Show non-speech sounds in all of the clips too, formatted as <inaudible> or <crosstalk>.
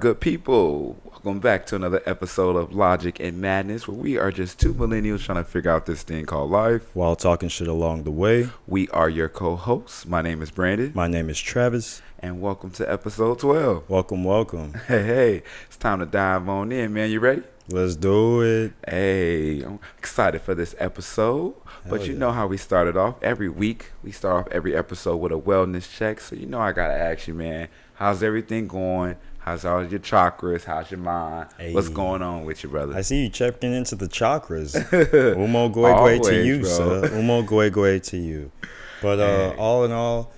Good people. Welcome back to another episode of Logic and Madness, where we are just two millennials trying to figure out this thing called life. While talking shit along the way, We are your co hosts. My name is Brandon, my name is Travis. and welcome to episode 12. Welcome, welcome. <laughs> Hey, hey, it's time to dive on in, man. You ready? Let's do it. Hey, I'm excited for this episode. but you yeah. know how we started off every week. We start off every episode with a wellness check. So you know I gotta ask you, man, how's everything going? How's all your chakras? How's your mind? What's going on with you, brother? I see you checking into the chakras. <laughs> Umo goe to you, bro. sir. Umo goe to you. But uh, Hey. all in all,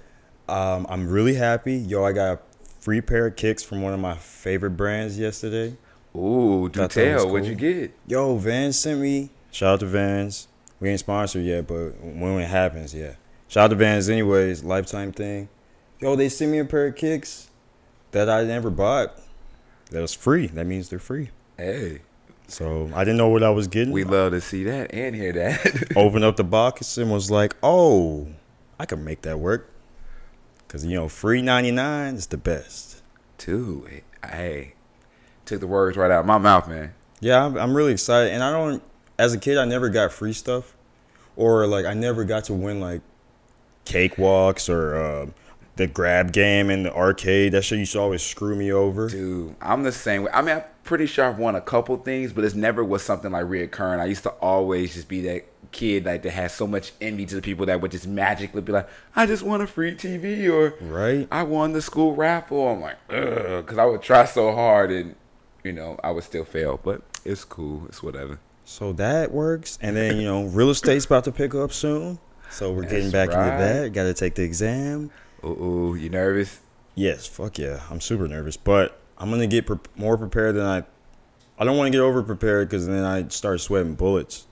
um, I'm really happy. Yo, I got a free pair of kicks from one of my favorite brands yesterday. Ooh, do tell. What'd you get? Yo, Vans sent me. Shout out to Vans. We ain't sponsored yet, but when it happens, yeah. Shout out to Vans, anyways. Lifetime thing. Yo, they sent me a pair of kicks that I never bought. That was free. That means they're free. Hey, So I didn't know what I was getting. we love to see that and hear that. <laughs> Opened up the box and was like, "Oh, I can make that work." Cause you know, free ninety nine is the best. Too. Hey, took the words right out of my mouth, man. Yeah, I'm, I'm really excited, and I don't. As a kid, I never got free stuff, or like I never got to win like cakewalks or uh, the grab game in the arcade. That shit used to always screw me over. Dude, I'm the same way. I mean, I'm pretty sure I've won a couple things, but it's never was something like reoccurring. I used to always just be that kid like that had so much envy to the people that would just magically be like, I just won a free TV or Right? I won the school raffle. I'm like, ugh, because I would try so hard and you know I would still fail, but it's cool. It's whatever. So that works, and then you know, real estate's about to pick up soon. So we're <laughs> getting back right. into that. Got to take the exam. Ooh, you nervous? Yes, fuck yeah. I'm super nervous, but I'm gonna get pre- more prepared than I. I don't want to get over prepared because then I start sweating bullets.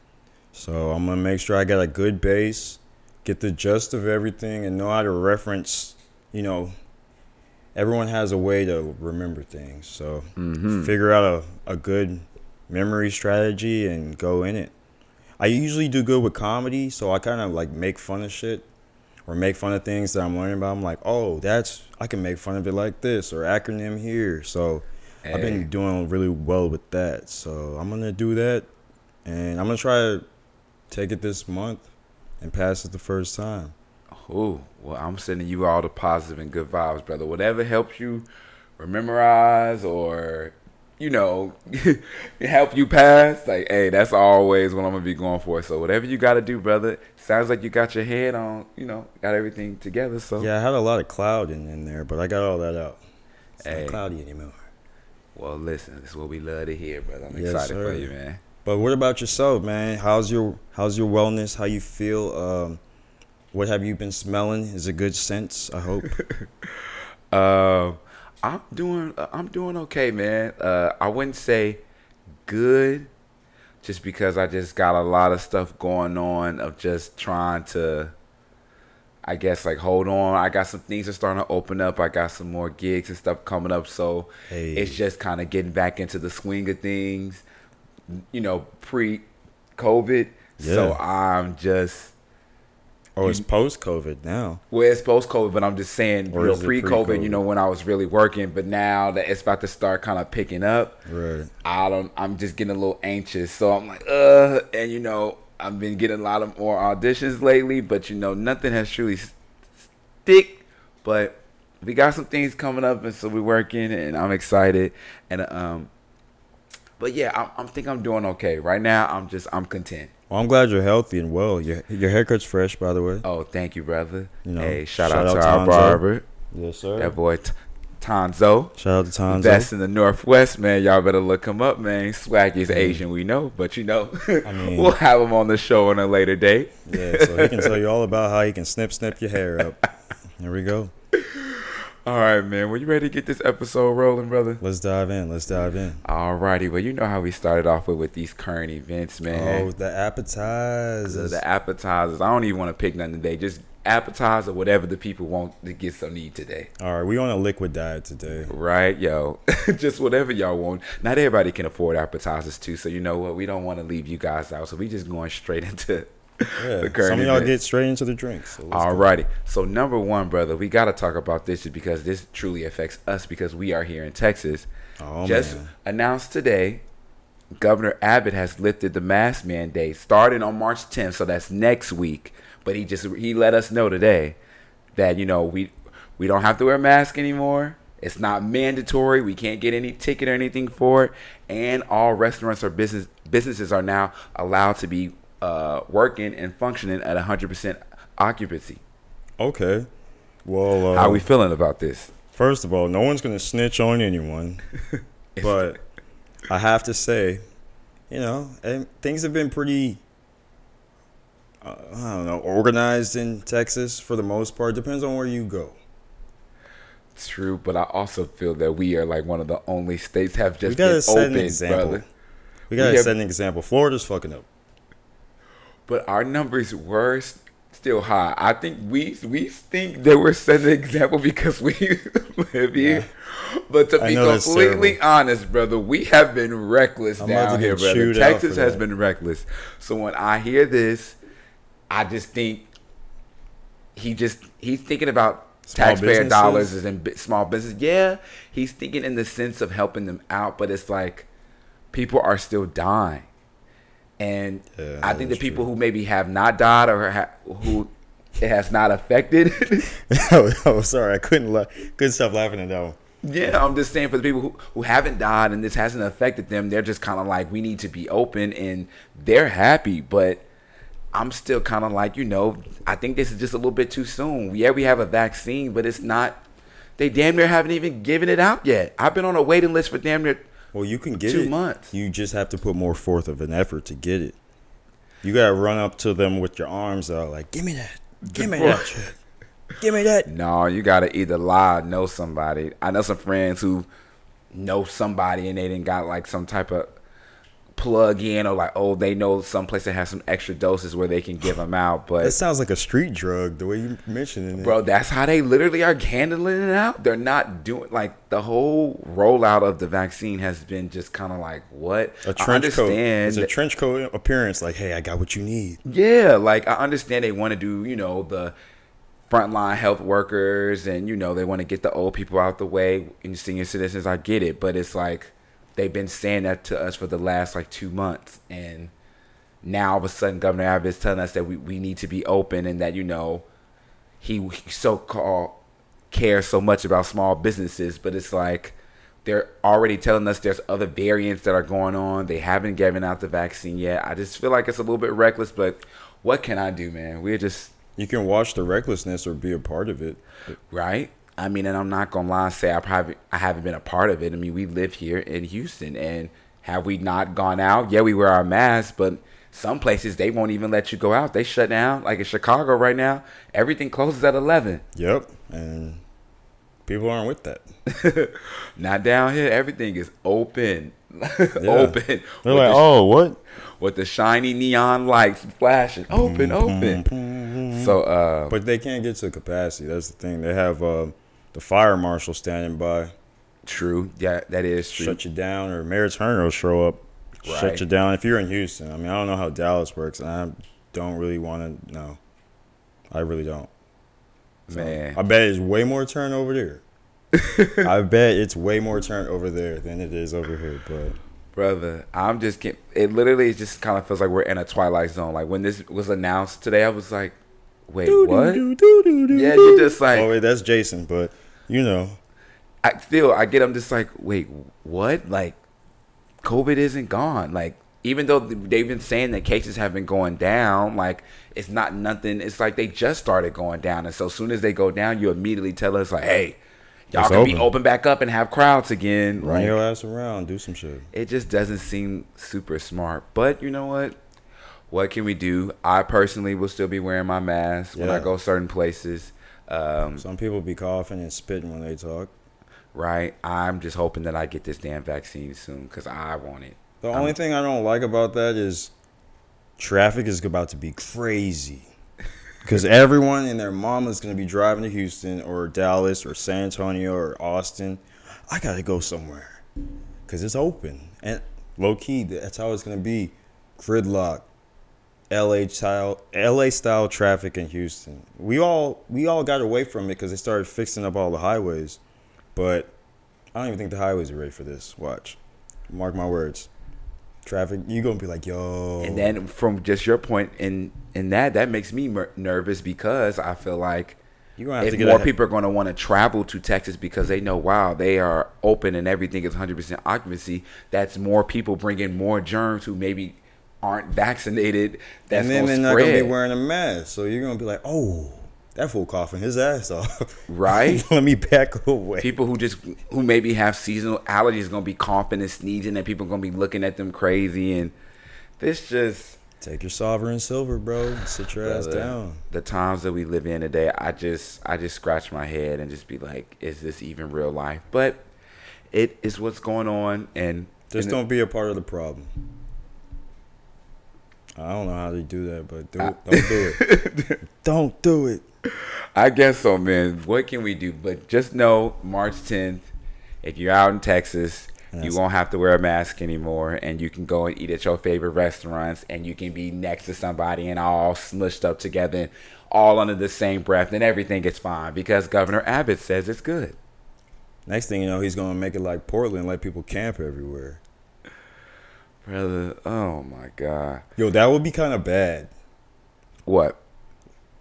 So I'm gonna make sure I got a good base, get the gist of everything, and know how to reference. You know, everyone has a way to remember things. So Mm-hmm. figure out a, a good memory strategy and go in it. I usually do good with comedy, so I kind of like make fun of shit or make fun of things that I'm learning about. I'm like, oh, that's I can make fun of it like this or acronym here. So I've been doing really well with that. So I'm gonna do that, and I'm gonna try to take it this month and pass it the first time. Ooh, well, I'm sending you all the positive and good vibes, brother. Whatever helps you memorize or, you know, <laughs> help you pass, like, hey, that's always what I'm gonna be going for. So whatever you got to do, brother. Sounds like you got your head on, you know, got everything together. So Yeah, I had a lot of cloud in, in there, but I got all that out. It's Hey. not cloudy anymore. well, listen, this is what we love to hear, brother. I'm Yes, excited for you, man. But what about yourself, man? How's your how's your wellness? How you feel? Um, what have you been smelling? Is it good scents. I hope. Um, <laughs> I'm doing uh, I'm doing okay, man. Uh, I wouldn't say good, just because I just got a lot of stuff going on of just trying to. I guess like hold on. I got some things that starting to open up. I got some more gigs and stuff coming up, so Hey. it's just kind of getting back into the swing of things. You know, pre COVID. So I'm just Oh, it's post COVID now. well, it's post COVID, but I'm just saying, Or you know, pre COVID, you know, when I was really working, but now that it's about to start kind of picking up, Right. I don't, I'm just getting a little anxious. So I'm like, uh, and you know, I've been getting a lot of more auditions lately, but you know, nothing has truly stick. But we got some things coming up, and so we're working, and I'm excited. And um, but yeah, I, I'm think I'm doing okay right now. I'm just, I'm content. Well, I'm glad you're healthy and well. Your your haircut's fresh, by the way. Oh, thank you, brother. You know, hey, shout, shout out, out to our barber, Yes, sir. that boy T- Tonzo. Shout out to Tonzo. Best in the Northwest, man. Y'all better look him up, man. Swaggy's Asian, we know, but you know, <laughs> mean- we'll have him on the show on a later date. Yeah, so he can <laughs> tell you all about how he can snip snip your hair up. Here we go. All right, man. Well, you ready to get this episode rolling, brother? Let's dive in. Let's dive in. All righty. Well, you know how we started off with with these current events, man. Oh, the appetizers. the, the appetizers. I don't even want to pick nothing today. Just appetizer, whatever the people want to get some need today. all right, we on a liquid diet today. Right, yo. <laughs> just whatever y'all want. Not everybody can afford appetizers too, so you know what? We don't want to leave you guys out, so we just going straight <laughs> into Yeah. The current Some of y'all get straight into the drinks. So go. So number one, brother, we got to talk about this because this truly affects us because we are here in Texas. Oh, just man. announced today, Governor Abbott has lifted the mask mandate starting on March 10th, so that's next week. But he just he let us know today that you know we we don't have to wear a mask anymore. It's not mandatory. We can't get any ticket or anything for it, and all restaurants or business businesses are now allowed to be uh, working and functioning at 100% occupancy. Okay. Well, uh, How we feeling about this? first of all, no one's gonna snitch on anyone, <laughs> but I have to say, you know, eh, things have been pretty. Uh, I don't know, organized in Texas for the most part. Depends on where you go. True, but I also feel that we are like one of the only states have We just gotta been set an example. brother. We gotta We have- set an example. Florida's fucking up. But our numbers were still high. I think we we think that we're setting an example because we <laughs> live here. But to I be completely honest, brother, we have been reckless I'm down here, brother. Texas has that. been reckless. So when I hear this, I just think he just he's thinking about Small taxpayer businesses? dollars as in small business. Yeah, he's thinking in the sense of helping them out, but it's like people are still dying. And Yeah, I think the people true. who maybe have not died or ha- who it has not affected. <laughs> Oh, oh, sorry, I couldn't la- couldn't stop laughing at that one. yeah, I'm just saying for the people who, who haven't died and this hasn't affected them, they're just kind of like, we need to be open and they're happy. But I'm still kind of like, you know, I think this is just a little bit too soon. Yeah, we have a vaccine, but it's not, they damn near haven't even given it out yet. I've been on a waiting list for damn near Well, you can get Two it. months. You just have to put more forth of an effort to get it. You gotta run up to them with your arms out, like, "Give me that, give me that give me that." No, you gotta either lie, or know somebody. I know some friends who know somebody and they didn't got like some type of plug in or like oh they know some place that has some extra doses where they can give them out. But sounds like a street drug, the way you mentioned it. bro, that's how they literally are handling it out. They're not doing like the whole rollout of the vaccine has been just kind of like what a trench coat. It's a trench coat appearance. Like, hey, I got what you need. Yeah, like I understand they want to do, you know, the frontline health workers and you know they want to get the old people out the way and senior citizens. I get it, but it's like they've been saying that to us for the last like two months, and now all of a sudden Governor Abbott is telling us that we, we need to be open and that you know he, he so called cares so much about small businesses, but it's like they're already telling us there's other variants that are going on. They haven't given out the vaccine yet. I just feel like it's a little bit reckless, but what can I do, man? We're just You can watch the recklessness or be a part of it. right. I mean, and I'm not gonna lie and say I probably I haven't been a part of it. I mean, we live here in Houston, and have we not gone out? Yeah, we wear our masks, but some places they won't even let you go out. They shut down. Like in Chicago right now, everything closes at eleven. Yep, and people aren't with that. <laughs> Not down here. Everything is open, <laughs> open. They're like, the- oh, what? with the shiny neon lights flashing, open, open. So, uh, But they can't get to capacity. That's the thing. They have uh, the fire marshal standing by, true. Yeah, that is true. shut you down, or Mayor Turner will show up, Right. shut you down. If you're in Houston, I mean, I don't know how Dallas works, and I don't really want to know. I really don't. So, Man. I bet it's way more turn over there. <laughs> I bet it's way more turn over there than it is over here. But brother i'm just it literally just kind of feels like we're in a twilight zone like when this was announced today i was like wait what yeah you're just like oh wait, that's Jason. But you know, i still i get i'm just like wait what like covid isn't gone like even though they've been saying that cases have been going down like it's not nothing it's like they just started going down and so as soon as they go down you immediately tell us like hey y'all It's can be open. open back up and have crowds again run Like, your ass around, do some shit. it just doesn't seem super smart. But you know what? What can we do? I personally will still be wearing my mask when I go certain places. Um, Some people be coughing and spitting when they talk. right? I'm just hoping that I get this damn vaccine soon because I want it. The Um, only thing I don't like about that is traffic is about to be crazy. <laughs> Because everyone and their mama is going to be driving to Houston or Dallas or San Antonio or Austin. I got to go somewhere because it's open. And low key, that's how it's going to be. Gridlock. LA style LA style traffic in Houston. We all we all got away from it because they started fixing up all the highways, but I don't even think the highways are ready for this. Watch, mark my words. Traffic, you gonna be like, yo. And then from just your point in in that, that makes me mer- nervous because I feel like you gonna have if to get more people are going to want to travel to Texas because they know, wow, they are open and everything is 100% occupancy. That's more people bringing more germs who maybe aren't vaccinated. That's and then they're to not gonna be wearing a mask, so you're gonna be like, oh, that fool coughing his ass off. <laughs> Right. <laughs> Let me back away. people who just who maybe have seasonal allergies to be coughing and sneezing, and people to be looking at them crazy. And this just Take your sovereign silver, bro. Sit your ass down. The times that we live in today, I just I just scratch my head and just be like, is this even real life? But it is what's going on, and Just and don't be a part of the problem. I don't know how they do that, but do, I, don't do it. <laughs> don't do it. I guess so, man. What can we do? But just know, March 10th, if you're out in Texas, you won't have to wear a mask anymore, and you can go and eat at your favorite restaurants, and you can be next to somebody and all smushed up together, all under the same breath, and everything is fine because Governor Abbott says it's good. Next thing you know, he's gonna make it like Portland, let people camp everywhere. Brother, oh my God. Yo, that would be kind of bad. What?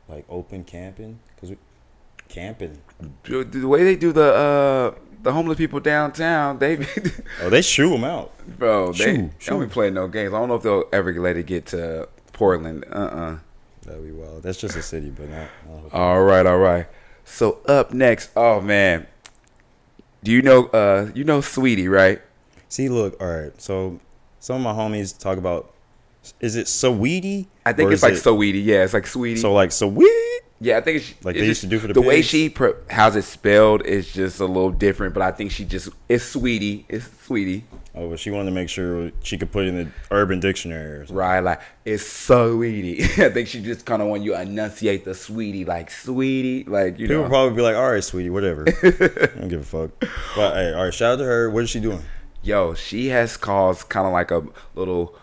Like open camping, cause we, camping. The way they do the uh the homeless people downtown, they <laughs> Oh, they shoo them out. bro, they, Shoo, don't be playing no games. I don't know if they'll ever let it get to Portland. Uh uh That'd be wild. That's just a city, but not. not All right, all right. So up next, oh man. Do you know uh you know Sweetie, right? See, look, all right. So some of my homies talk about. Is it Saweetie? I think it's like it- Sweetie. Yeah, it's like Sweetie. So like Saweet. yeah, I think it's Like it's they used just- to do for the the way she pro- how's it spelled is just a little different, but I think she just it's Sweetie. It's Sweetie. Oh, but she wanted to make sure she could put it in the Urban Dictionary or something. Right, like it's sweetie. <laughs> I think she just kind of want you to enunciate the sweetie, like sweetie, like you know, People know. probably be like, "All right, sweetie, whatever." <laughs> I don't give a fuck. But hey, all right, shout out to her. What is she doing? Yo, she has caused kind of like a little,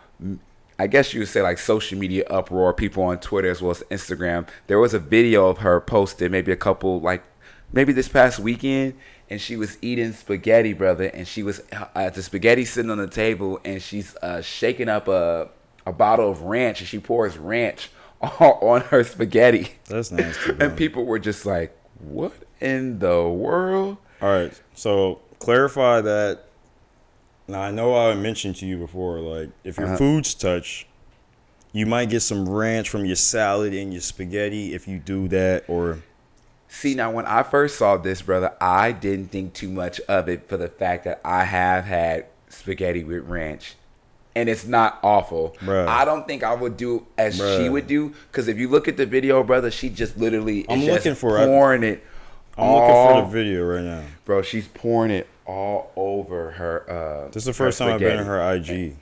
I guess you would say like social media uproar. People on Twitter as well as Instagram. There was a video of her posted maybe a couple like maybe this past weekend, and she was eating spaghetti, brother, and she was uh, at the spaghetti sitting on the table, and she's uh, shaking up a a bottle of ranch, and she pours ranch <laughs> on her spaghetti. That's nasty. <laughs> And people were just like, "What in the world?" All right, so clarify that. Now I know I mentioned to you before, like if your Uh-huh. foods touch, you might get some ranch from your salad and your spaghetti if you do that, or See, now when I first saw this, brother, I didn't think too much of it for the fact that I have had spaghetti with ranch. And it's not awful. Bruh. I don't think I would do as she would do. Because if you look at the video, brother, she just literally is I'm looking for pouring it. I'm looking for the video right now. Bro, she's pouring it all over her. Uh, This is the first time I've been spaghetti. her IG,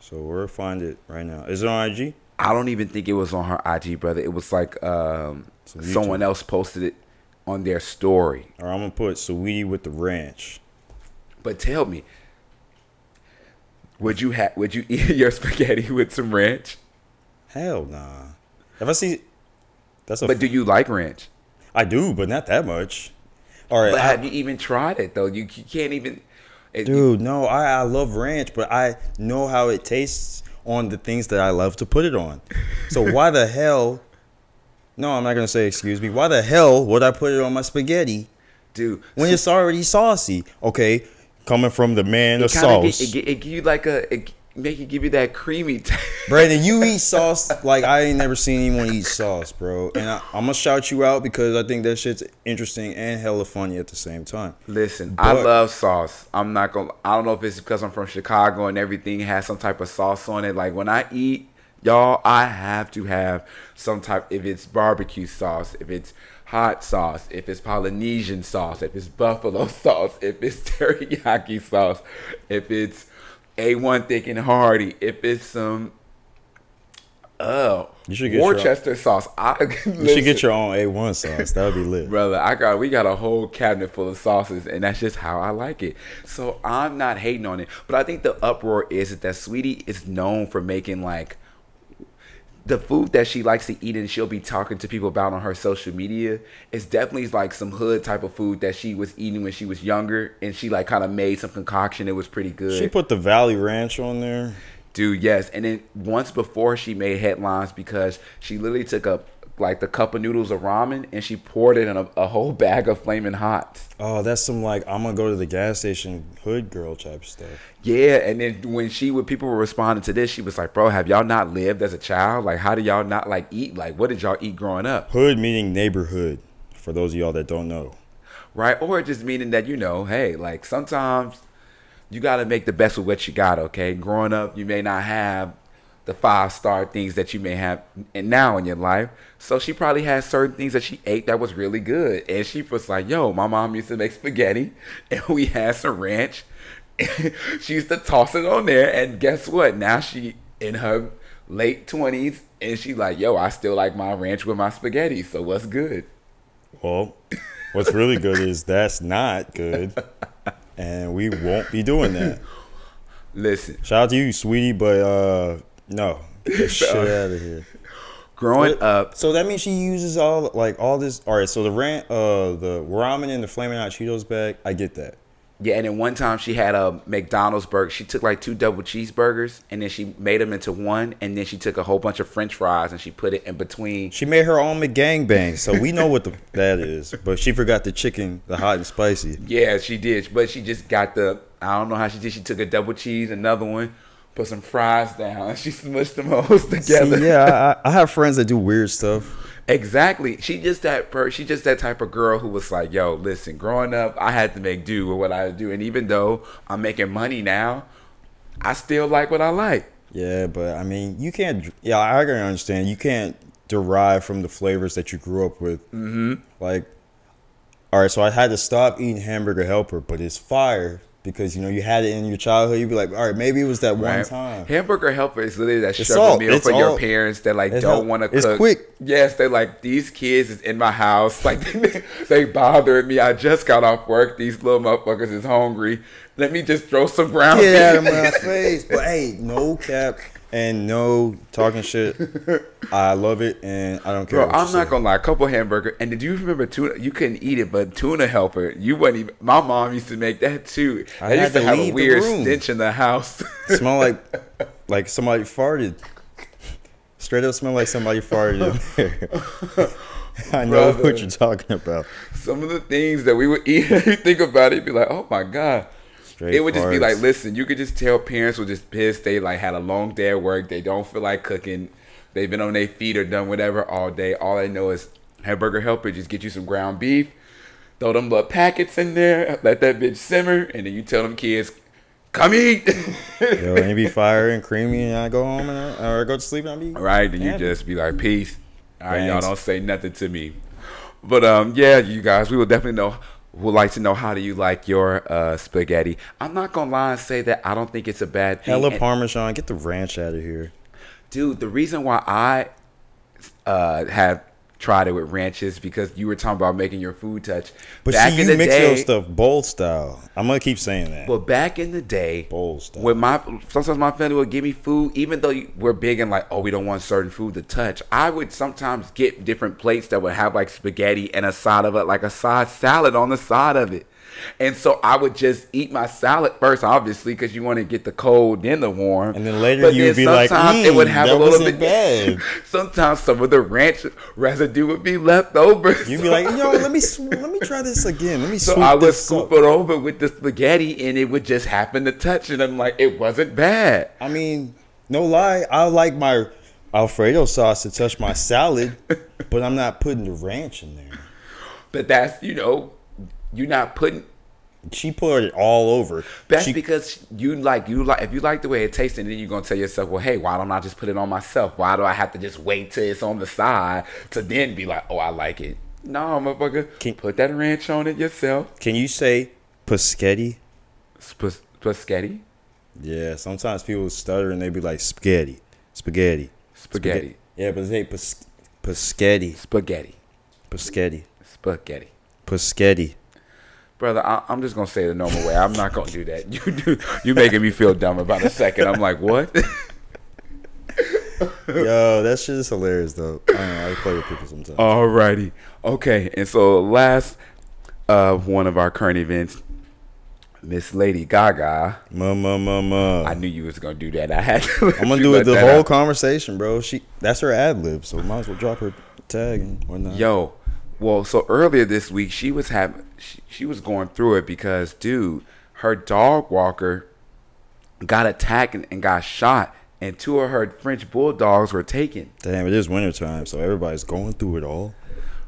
so we'll find it right now. Is it on IG? I don't even think it was on her IG, brother. It was like um, someone else posted it on their story. Or I'm gonna put Sweetie with the ranch. But tell me, would you ha- would you <laughs> eat your spaghetti with some ranch? Hell nah. If I see, that's a. But do you like ranch? I do, but not that much. All right, But I- have you even tried it though? You, you can't even. it- dude. No, I I love ranch, but I know how it tastes on the things that I love to put it on. So <laughs> why the hell? No, I'm not gonna say excuse me. Why the hell would I put it on my spaghetti dude. when it's already saucy? Okay, coming from the man of sauce. It, it give you like a it make it give you that creamy. T- <laughs> Brandon, you eat sauce like I ain't never seen anyone eat sauce, bro. And I, I'm gonna shout you out because I think that shit's interesting and hella funny at the same time. Listen, I love sauce. I'm not gonna. I don't know if it's because I'm from Chicago and everything has some type of sauce on it. Like when I eat, y'all, I have to have some type. If it's barbecue sauce, if it's hot sauce, if it's Polynesian sauce, if it's buffalo <laughs> sauce, if it's teriyaki sauce, if it's A1 thick and hearty, if it's some. Oh, You should get your- Worcester sauce. I <laughs> You should get your own A1 sauce. That would be lit. brother i got we got a whole cabinet full of sauces and that's just how i like it so i'm not hating on it but i think the uproar is that sweetie is known for making like the food that she likes to eat and she'll be talking to people about on her social media is definitely like some hood type of food that she was eating when she was younger and she like kind of made some concoction. It was pretty good. She put the Valley Ranch on there. dude yes. And then once before she made headlines because she literally took a like the cup of noodles of ramen and she poured it in a, a whole <laughs> bag of flaming hot Oh, that's some like I'm gonna go to the gas station hood girl type stuff. Yeah, and then when she would people were responding to this, she was like, "Bro, have y'all not lived as a child? Like, how do y'all not like eat? Like, what did y'all eat growing up? Hood meaning neighborhood. For those of y'all that don't know. Right? Or just meaning that you know, hey, like sometimes you got to make the best of what you got. Okay, growing up, you may not have the five star things that you may have and now in your life. So she probably had certain things that she ate that was really good, and she was like, "Yo, my mom used to make spaghetti, <laughs> and we had some ranch." <laughs> she used to toss it on there, and guess what? Now she in her late twenties, and she like, "Yo, I still like my ranch with my spaghetti. So what's good?" Well, what's really good is that's not good. And we won't be doing that. <laughs> Listen, Shout out to you, sweetie, but uh no. Get <laughs> shit out of here. growing But- up, So that means she uses all like all this. All right. So the rant, uh, the ramen and the flaming hot Cheetos bag. I get that. Yeah, and then one time she had a McDonald's burger. She took like two double cheeseburgers and then she made them into one. And then she took a whole bunch of French fries and she put it in between. She made her own McGangbang, so we know what the <laughs> that is. But she forgot the chicken, the hot and spicy. Yeah, she did, but she just got the. I don't know how she did. She took a double cheese, another one, put some fries down, and <laughs> she smushed them hoes together. See, yeah, I, I have friends that do weird stuff. Exactly. She just that per she just that type of girl who was like, yo, listen, growing up, I had to make do with what I do. And even though I'm making money now, I still like what I like. Yeah, but I mean, you can't. Yeah, I can understand. You can't derive from the flavors that you grew up with. Mm-hmm. Like, all right, so I had to stop eating hamburger helper, but it's fire because you know you had it in your childhood. You'd be like, all right, maybe it was that one Right? time. Hamburger helper is literally that It's struggle all- meal for your parents that like don't want to cook. it's quick. Yes, they're like these kids is in my house. <laughs> Like they bothered me. I just got off work. These little motherfuckers is hungry. Let me just throw some ground Yeah, of my <laughs> face. But hey, no cap and no talking shit. <laughs> I love it and I don't care. Bro, I'm not say. gonna lie. A couple hamburger, and did you remember tuna? You couldn't eat it, but tuna helper, you wouldn't even. My mom used to make that too. I used to to have a weird stench in the house. smell like <laughs> like somebody farted. Straight up smell like somebody farted. <laughs> I know Brother. what you're talking about. Some of the things that we would eat, you think about it, you'd be like, oh my god. Straight it would just be like, listen, you could just tell parents were just pissed. They like had a long day at work. They don't feel like cooking. They've been on their feet or done whatever all day. All they know is hamburger helper. Just get you some ground beef, throw them little packets in there, let that bitch simmer, and then you tell them kids, come eat. <laughs> Yo, and it be fire and creamy, and I go home and I, or go to sleep and I be right? And you just be like, peace. All right, y'all don't say nothing to me. But um, yeah, you guys, we will definitely know. Would like to know how do you like your uh, spaghetti? I'm not gonna lie and say that I don't think it's a bad thing. hella And- parmesan. Get the ranch out of here. dude. The reason why I uh, have tried it with ranches because you were talking about making your food touch. But back see, in you the mix day, your stuff bowl style. I'm gonna keep saying that. Well, back in the day, Bowl style. when my sometimes my family would give me food, even though we're big and like, oh, we don't want certain food to touch. I would sometimes get different plates that would have like spaghetti and a side of it, like a side salad on the side of it. And so I would just eat my salad first, obviously, because you want to get the cold then the warm. And then later you'd be like, sometimes it would "Mm, have a little bit. bad." <laughs> sometimes some of the ranch residue would be left over. <laughs> You'd be like, yo, let me let me try this again. Let me So I would scoop up. it over with the spaghetti, and it would just happen to touch, and I'm like, it wasn't bad. I mean, no lie, I like my Alfredo sauce to touch my salad, <laughs> but I'm not putting the ranch in there. But that's you know, you're not putting. She put it all over. That's She- because you like you like if you like the way it tastes, and then you're gonna tell yourself, well, hey, why don't I just put it on myself? Why do I have to just wait till it's on the side to then be like, oh, I like it? No, motherfucker, Can- put that ranch on it yourself. Can you say paschetti? Sp- spaghetti, Yeah, sometimes people stutter and they be like spaghetti, spaghetti, spaghetti, Yeah, but they say pas- paschetti, spaghetti, paschetti, spaghetti. paschetti. Brother, I, I'm just gonna say it the normal way. I'm not gonna do that. <laughs> You do. You making me feel dumb about a second. I'm like, what? Yo, that shit is hilarious though. I, don't know, I play with people sometimes. Alrighty. Okay. And so last uh one of our current events, Miss Lady Gaga. Ma, ma, ma, ma. I knew you was gonna do that. I had to. <laughs> I'm gonna do it the whole out. conversation, bro. She that's her ad lib, so might as well drop her tag and whatnot. Yo, well, so earlier this week she was having she, she was going through it because dude, her dog walker got attacked and, and got shot, and two of her French bulldogs were taken. Damn, it is wintertime, so everybody's going through it all.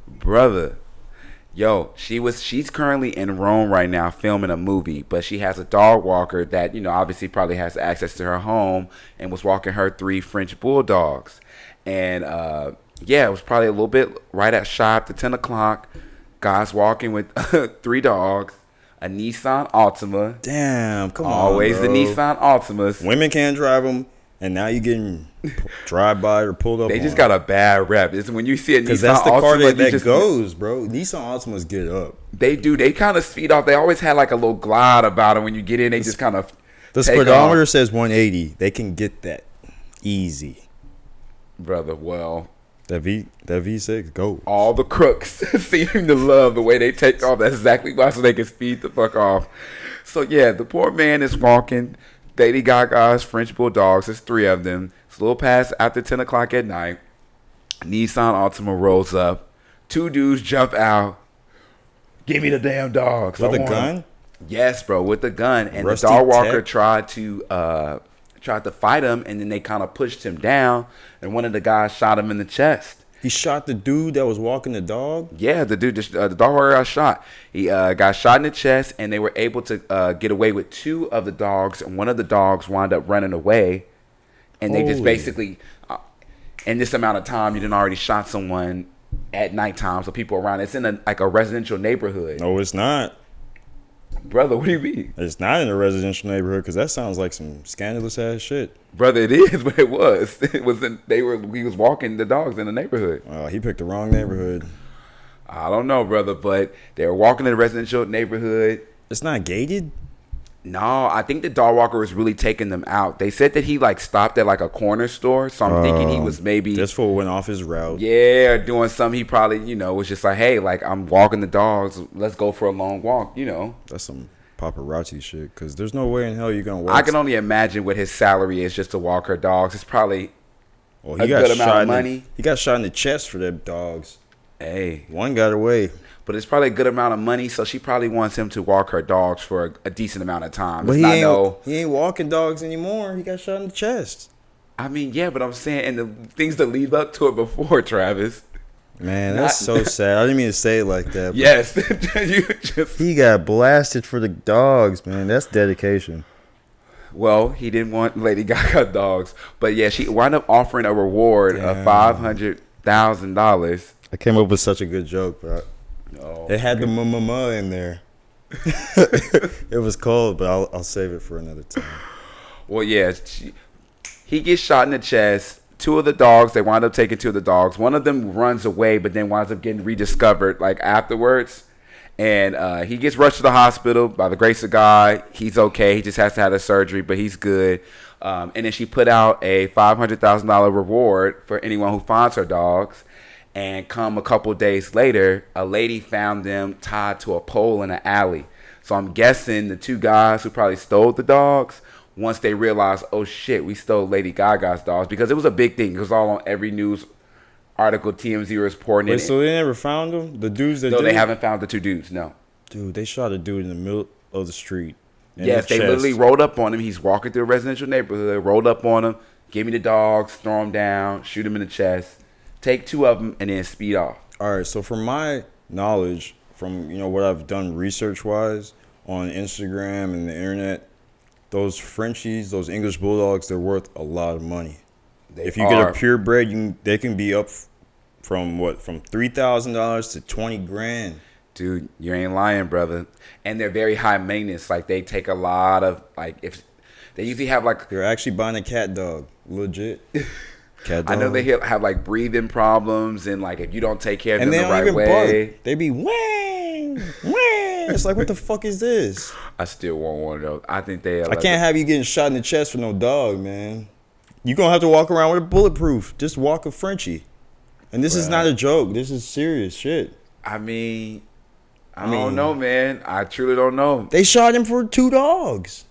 Brother, yo, she was she's currently in Rome right now filming a movie, but she has a dog walker that you know obviously probably has access to her home and was walking her three French bulldogs, and uh, yeah, it was probably a little bit right at shop to ten o'clock. Guys walking with <laughs> three dogs, a Nissan Altima, Damn, come on. always the. Nissan Altimas. Women can't drive them, and now you're getting drive by or pulled up. They just got a bad rep. It's when you see a Nissan that's the Altima, car that, that just- goes, bro. Nissan Altimas get up. They do. They kind of speed off. They always had like a little glide about them. When you get in, they just kind of The speedometer off. says 180. They can get that easy. brother. Well, That V that V6 go. all the crooks <laughs> seem to love the way they take off. That's exactly why, so they can speed the fuck off. So yeah, the poor man is walking. Lady Gaga's French bulldogs. There's three of them. It's a little past after ten o'clock at night. Nissan Altima rolls up. Two dudes jump out. Give me the damn dogs. With I a gun? Yes, bro, with the gun, and Rusty the dog walker tried to uh tried to fight him, and then they kind of pushed him down, and one of the guys shot him in the chest. He shot the dude that was walking the dog. Yeah, the dude, just, uh, the dog walker got shot. He uh, got shot in the chest, and they were able to uh, get away with two of the dogs, and one of the dogs wound up running away, and they just basically, uh, in this amount of time, you didn't already shot someone at nighttime, so people around. It's in a like a residential neighborhood, No, it's not. Brother. What do you mean? It's not in a residential neighborhood because that sounds like some scandalous ass shit. Brother, it is, <laughs> but it was. <laughs> It was. In, they were. We was walking the dogs in the neighborhood. Uh, he picked the wrong neighborhood. I don't know, brother, but they were walking in a residential neighborhood. It's not gated. No, I think the dog walker was really taking them out. They said that he like stopped at like a corner store, so I'm thinking he oh, was maybe This fool went off his route. yeah doing something. He probably you know was just like, hey, like I'm walking the dogs. Let's go for a long walk. You know, That's some paparazzi shit. Because there's no way in hell you're gonna walk. I can only imagine what his salary is just to walk her dogs. It's probably well, a good amount of shot in the- money. he got shot in the chest for them dogs. hey, One got away. But it's probably a good amount of money. So she probably wants him to walk her dogs for a, a decent amount of time. But It's he ain't, no. he ain't walking dogs anymore. He got shot in the chest. I mean, yeah, but I'm saying, and the things that lead up to it before, Travis. Man, that's Not- so <laughs> sad. I didn't mean to say it like that. Yes, <laughs> you just. He got blasted for the dogs, man. That's dedication. Well, he didn't want Lady Gaga dogs, but yeah, she wound up offering a reward of five hundred thousand dollars. I came up with such a good joke, but Oh, it had the mama in there. <laughs> it was cold, but I'll, I'll save it for another time. Well, yeah, she, he gets shot in the chest. Two of the dogs, they wind up taking two of the dogs. One of them runs away, but then winds up getting rediscovered like afterwards. And uh, he gets rushed to the hospital by the grace of God. He's okay. He just has to have a surgery, but he's good. Um, and then she put out a five hundred thousand dollar reward for anyone who finds her dogs. And come a couple days later, a lady found them tied to a pole in an alley. So I'm guessing the two guys who probably stole the dogs, once they realized, oh shit, we stole Lady Gaga's dogs, because it was a big thing. It was all on every news article TMZ was reporting Wait, it. so they never found them? The dudes that no, did they haven't found the two dudes. No. Dude, they shot a dude in the middle of the street. in yes, the they chest. literally rolled up on him. He's walking through a residential neighborhood, rolled up on him, give me the dogs, throw him down, shoot him in the chest, take two of them, and then speed off. All right, so from my knowledge, from you know what I've done research wise on Instagram and the internet, those Frenchies, those English bulldogs, they're worth a lot of money. They if you get a purebred, you can, they can be up from what from three thousand dollars to twenty grand. Dude, you ain't lying, brother. And they're very high maintenance. Like they take a lot of like if they usually have like You're actually buying a cat dog, legit. <laughs> I know they have, have like breathing problems and like if you don't take care of and them the right way. bark. They be wang, wang. It's like what the <laughs> fuck is this? I still want one of those. I think they. I like, can't have you getting shot in the chest for no dog, man. You're gonna have to walk around with a bulletproof. Just walk a Frenchie. And this is not a joke. This is serious shit. I mean, I, I mean- don't know, man. I truly don't know. They shot him for two dogs.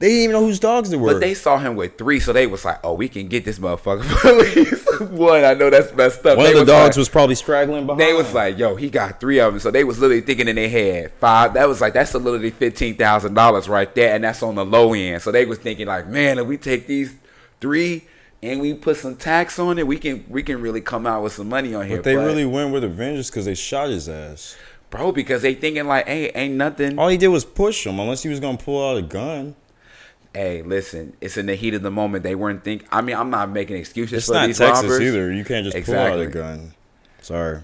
They didn't even know whose dogs they were. But they saw him with three, so they was like, "Oh, we can get this motherfucker for at least one." I know that's messed up. One They of the was dogs like- was probably straggling behind. They was like, "Yo, he got three of them." So they was literally thinking in their head five. That was like that's a literally fifteen thousand dollars right there, and that's on the low end. So they was thinking like, "Man, if we take these three and we put some tax on it, we can we can really come out with some money on here." But they really went with a vengeance because they shot his ass. bro, because they thinking like, "Hey, ain't nothing." All he did was push him, unless he was gonna pull out a gun. Hey, listen, it's in the heat of the moment. They weren't think. I mean, I'm not making excuses It's for not these Texas robbers. either. You can't just pull out Exactly. a gun. Sorry.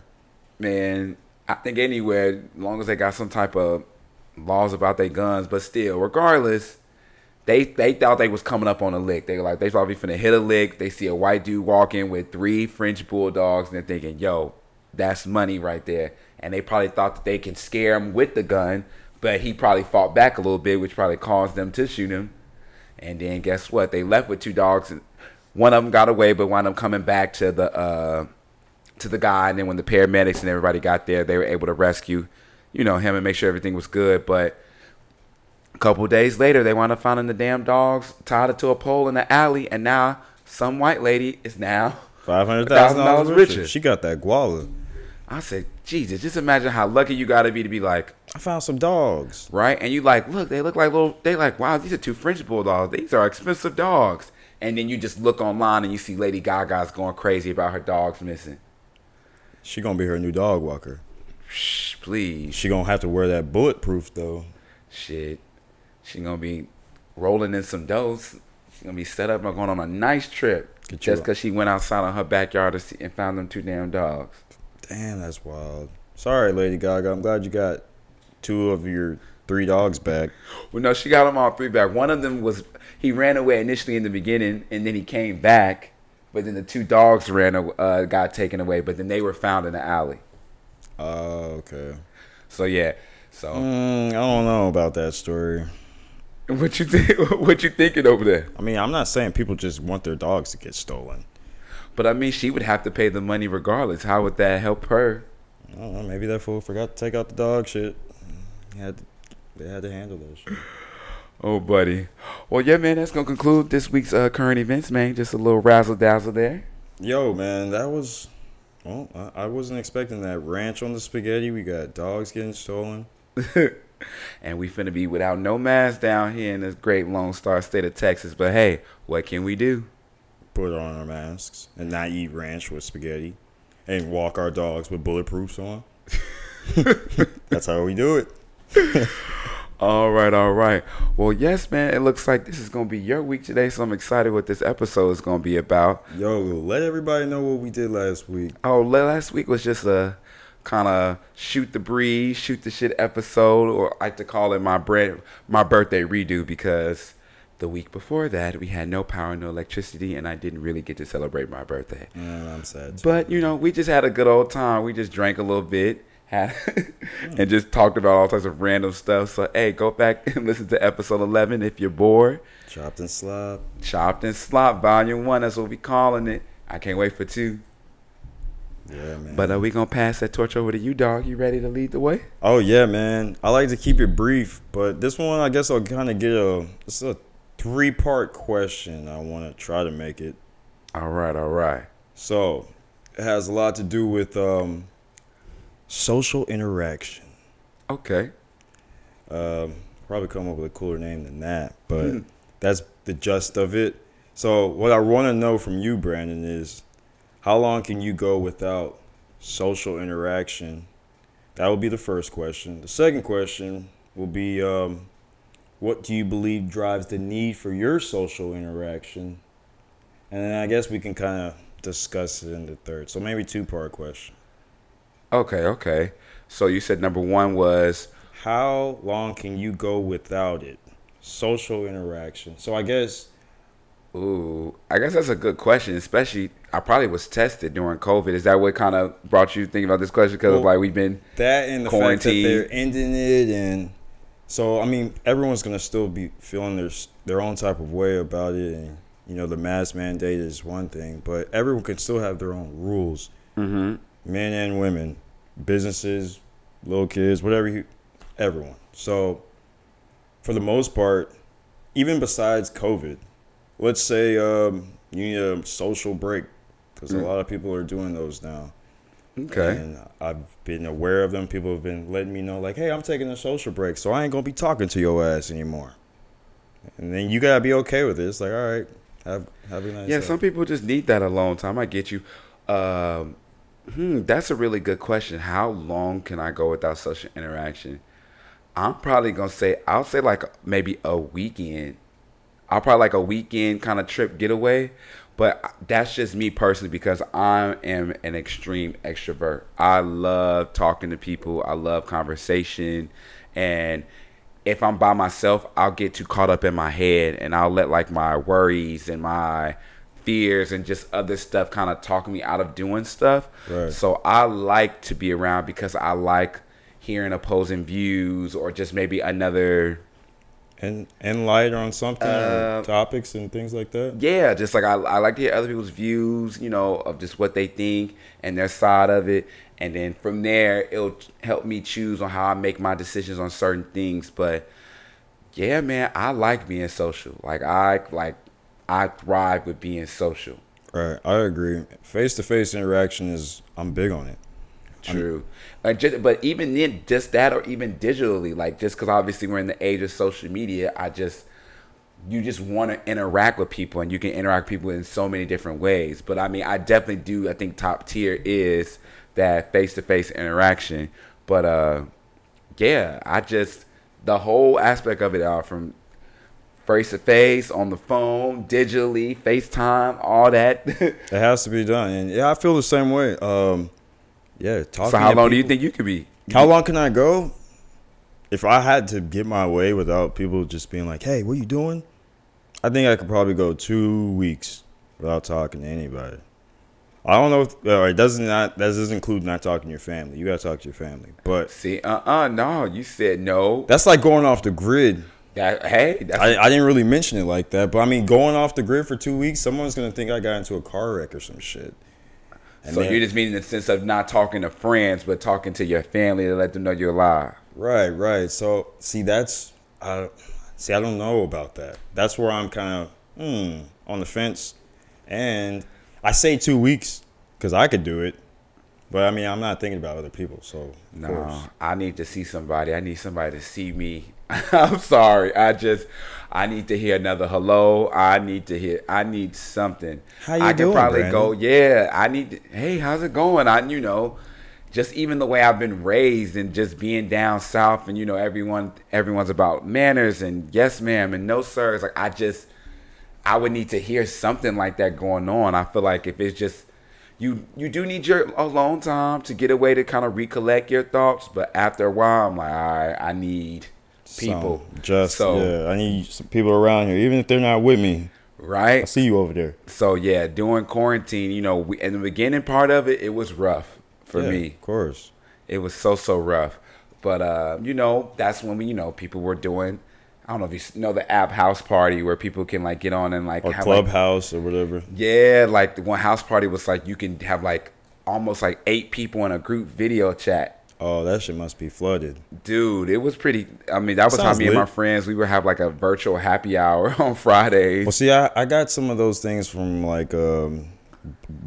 man, I think anywhere, as long as they got some type of laws about their guns, but still, regardless, they they thought they was coming up on a lick. They were like they we finna hit a lick. They see a white dude walking with three French bulldogs, and they're thinking, "Yo, that's money right there." And they probably thought that they can scare him with the gun, but he probably fought back a little bit, which probably caused them to shoot him. And then guess what? They left with two dogs. And one of them got away, but wound up coming back to the uh, to the guy. And then when the paramedics and everybody got there, they were able to rescue, you know, him and make sure everything was good. But a couple days later, they wound up finding the damn dogs tied to a pole in the alley, and now some white lady is now. Five hundred thousand dollars richer. richer. She got that guala. I said, Jesus, just imagine how lucky you got to be to be like, I found some dogs. right? And you like, look, they look like little. They like, wow, these are two French bulldogs. These are expensive dogs. And then you just look online and you see Lady Gaga's going crazy about her dogs missing. She gonna be her new dog walker. Shh, please, She gonna have to wear that bulletproof though. shit. She gonna be rolling in some doughs. She gonna be set up and going on a nice trip just because she went outside on her backyard to see, and found them two damn dogs. Damn, that's wild. Sorry, Lady Gaga. I'm glad you got two of your three dogs back. Well, no, she got them all three back. One of them was he ran away initially in the beginning, and then he came back. But then the two dogs ran, uh, got taken away. But then they were found in the alley. Oh, okay. So yeah. So Mm, I don't know about that story. what you think? <laughs> What you thinking over there? I mean, I'm not saying people just want their dogs to get stolen. But I mean, she would have to pay the money regardless. How would that help her? I don't know. Maybe that fool forgot to take out the dog shit. He had to, they had to handle shit. Oh, buddy. Well, yeah, man. That's gonna conclude this week's uh, current events, man. Just a little razzle dazzle there. Yo, man, that was. Well, I, I wasn't expecting that ranch on the spaghetti. We got dogs getting stolen. <laughs> and we finna be without no mask down here in this great Lone Star state of Texas. But hey, what can we do? Put on our masks and not eat ranch with spaghetti, and walk our dogs with bulletproofs on. <laughs> That's how we do it. <laughs> All right, all right. Well, yes, man. It looks like this is gonna be your week today, so I'm excited what this episode is gonna be about. Yo, let everybody know what we did last week. Oh, last week was just a kind of shoot the breeze, shoot the shit episode, or I like to call it my bread, my birthday redo because the week before that we had no power, no electricity, and I didn't really get to celebrate my birthday. Mm, I'm sad. too. But you know, we just had a good old time. We just drank a little bit, had <laughs> and just talked about all types of random stuff. So hey, go back and listen to episode eleven if you're bored. Chopped and slop. Chopped and Slop Volume One. That's what we calling it. I can't wait for two. Yeah, man. But uh, we gonna pass that torch over to you, dog. You ready to lead the way? Oh yeah, man. I like to keep it brief, but this one I guess I'll kind of get a it's a three part question. I want to try to make it. All right, all right. So it has a lot to do with um, social interaction. Okay. Um, probably come up with a cooler name than that, but Mhm. that's the gist of it. So what I want to know from you, Brandon, is how long can you go without social interaction? That will be the first question. The second question will be, um, what do you believe drives the need for your social interaction? And then I guess we can kind of discuss it in the third. So maybe two part question. Okay, okay. So you said number one was How long can you go without it? Social interaction. So I guess Ooh, I guess that's a good question. Especially, I probably was tested during COVID. Is that what kind of brought you thinking about this question? Because Well- like we've been that and the fact that Quarantine. they're ending it, and so I mean everyone's gonna still be feeling their their own type of way about it, and you know, the mask mandate is one thing, but everyone can still have their own rules. Mm-hmm. Men and women, businesses, little kids, whatever you, everyone. So, for the most part, even besides COVID, let's say um, you need a social break because a Mm. lot of people are doing those now. Okay. And I've been aware of them. People have been letting me know, like, hey, I'm taking a social break, so I ain't gonna be talking to your ass anymore. And then you gotta be okay with it. It's like, all right, have have a nice Yeah, day. some people just need that alone time. I get you. Um, hmm, that's a really good question. How long can I go without social interaction? I'm probably gonna say I'll say like maybe a weekend. I'll probably like a weekend kind of trip getaway, but that's just me personally because I am an extreme extrovert. I love talking to people. I love conversation, and if I'm by myself, I'll get too caught up in my head and I'll let like my worries and my fears and just other stuff kind of talk me out of doing stuff. Right. So I like to be around because I like hearing opposing views or just maybe another and and light on something Uh, topics and things like that. yeah, just like I, I like to hear other people's views, you know, of just what they think and their side of it. And then from there, it'll help me choose on how I make my decisions on certain things. But yeah, man, I like being social. Like I like I thrive with being social. Right, I agree. Face to face interaction is I'm big on it. True. Like just, but even then, just that, or even digitally, like just because obviously we're in the age of social media, I just you just want to interact with people, and you can interact with people in so many different ways. But I mean, I definitely do. I think top tier is that face to face interaction. But uh, yeah, I just the whole aspect of it all from face to face on the phone, digitally, FaceTime, all that. <laughs> It has to be done, and yeah, I feel the same way. Um, yeah, talking. so how long do you think you could be? How long can I go? If I had to get my way without people just being like, "Hey, what are you doing?" I think I could probably go two weeks without talking to anybody. I don't know. If, uh, it doesn't not that doesn't include not talking to your family. You gotta talk to your family, but See, uh, uh no, you said no. that's like going off the grid. That hey, that's I, I didn't really mention it like that, but I mean, going off the grid for two weeks, someone's gonna think I got into a car wreck or some shit. And so then- you just mean in the sense of not talking to friends, but talking to your family to let them know you're alive. Right, right. So see, that's uh, see, I don't know about that. That's where I'm kind of hmm, on the fence, and I say two weeks because I could do it, but I mean, I'm not thinking about other people. So No, course. I need to see somebody. I need somebody to see me. <laughs> I'm sorry. I just I need to hear another hello. I need to hear. I need something. How you I can doing, probably Brandon? go. Yeah, I need. To, hey, how's it going? I you know, just even the way I've been raised and just being down south and you know everyone everyone's about manners and yes ma'am and no sir. It's like I just I would need to hear something like that going on. I feel like if it's just you you do need your alone time to get away to kind of recollect your thoughts, but after a while I'm like, all right, I need people. Some- just so yeah, I need some people around here, even if they're not with me. Right. I see you over there. So yeah, during quarantine, you know, we, in the beginning part of it, it was rough for Yeah, me. of course. It was so so rough. But uh, you know, that's when we, you know, people were doing. I don't know if you know the app House Party where people can like get on and like Or have, like, clubhouse or whatever. Yeah, like the one house party was like you can have like almost like eight people in a group video chat. Oh, that shit must be flooded. Dude, it was pretty. I mean, that was how Sounds me and my friends we would have like a virtual happy hour <laughs> on Fridays. Well, see, I, I got some of those things from like um,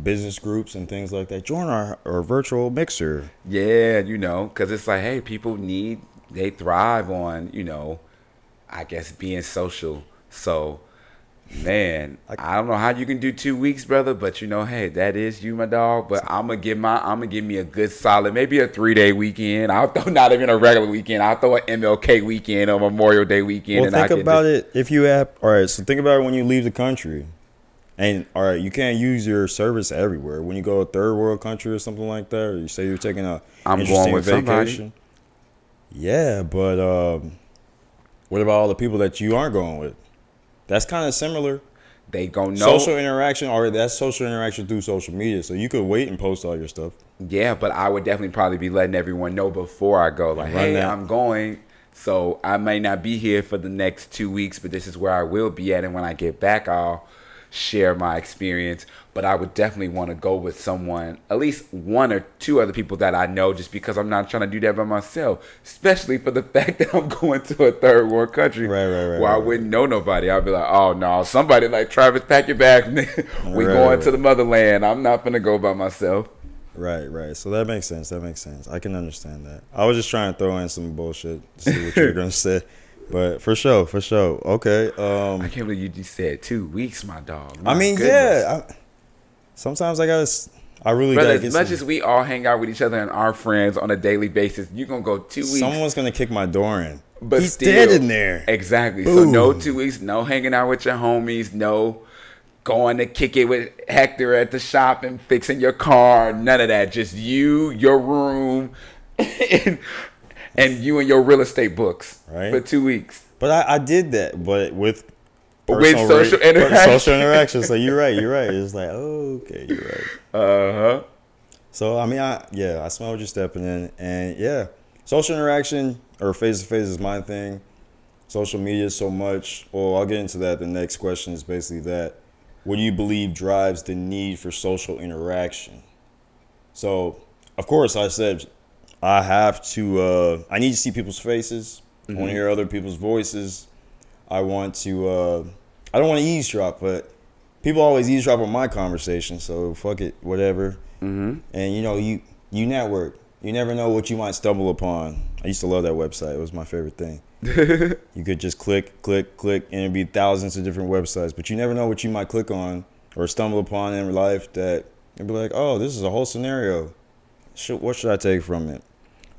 business groups and things like that. Join our, our virtual mixer. Yeah, you know, because it's like, hey, people need, they thrive on, you know, I guess being social. So, man, I don't know how you can do two weeks, brother, but you know, hey, that is you, my dog. But I'm gonna give my, I'm gonna give me a good solid, maybe a three day weekend. I'll throw <laughs> not even a regular weekend. I'll throw an MLK weekend or Memorial Day weekend. Well, and think about just- it. If you have, all right, so think about it when you leave the country. And all right, you can't use your service everywhere. When you go to a third world country or something like that, or you say you're taking a I'm going with somebody. Yeah, but um, what about all the people that you aren't going with? That's kind of similar. They gonna know. Social interaction, or that's social interaction through social media. So you could wait and post all your stuff. Yeah, but I would definitely probably be letting everyone know before I go. Like, hey. I'm going. So I may not be here for the next two weeks, but this is where I will be at. And when I get back, I'll share my experience. But I would definitely want to go with someone, at least one or two other people that I know, just because I'm not trying to do that by myself. Especially for the <laughs> fact that I'm going to a third world country Right, right, right, where I wouldn't know nobody. I'd be like, oh no, somebody like Travis, pack your bags. <laughs> we Right, going right. to the motherland. I'm not gonna go by myself. Right, right. So that makes sense. That makes sense. I can understand that. I was just trying to throw in some bullshit to see what you were gonna <laughs> say, but for sure, for sure. Okay. I Um, can't believe you just said two weeks, my dog. I mean, goodness. yeah. I, sometimes I gotta. I really Brother, gotta as much some, as we all hang out with each other and our friends on a daily basis, you're gonna go two weeks. someone's gonna kick my door in. but He's still, dead in there. Exactly. So no two weeks, no hanging out with your homies, no going to kick it with Hector at the shop and fixing your car. None of that. Just you, your room, <laughs> and, and you and your real estate books Right. for two weeks. But I, I did that, but with With social re- interaction. Social interaction. So you're right. You're right. It's like, oh, okay, you're right. Uh huh. So I mean, I yeah, I smell what you're stepping in, and yeah, social interaction or face to face is my thing. Social media so much. Well, I'll get into that. The next question is basically that: What do you believe drives the need for social interaction? So, of course, I said I have to. Uh, I need to see people's faces. I want to hear other people's voices. I want to. Uh, I don't want to eavesdrop, but people always eavesdrop on my conversation. So fuck it, whatever. Mm-hmm. And you know, you you network. You never know what you might stumble upon. I used to love that website. It was my favorite thing. <laughs> you could just click, click, click, and it'd be thousands of different websites. But you never know what you might click on or stumble upon in life that you'd be like, oh, this is a whole scenario. Should, what should I take from it?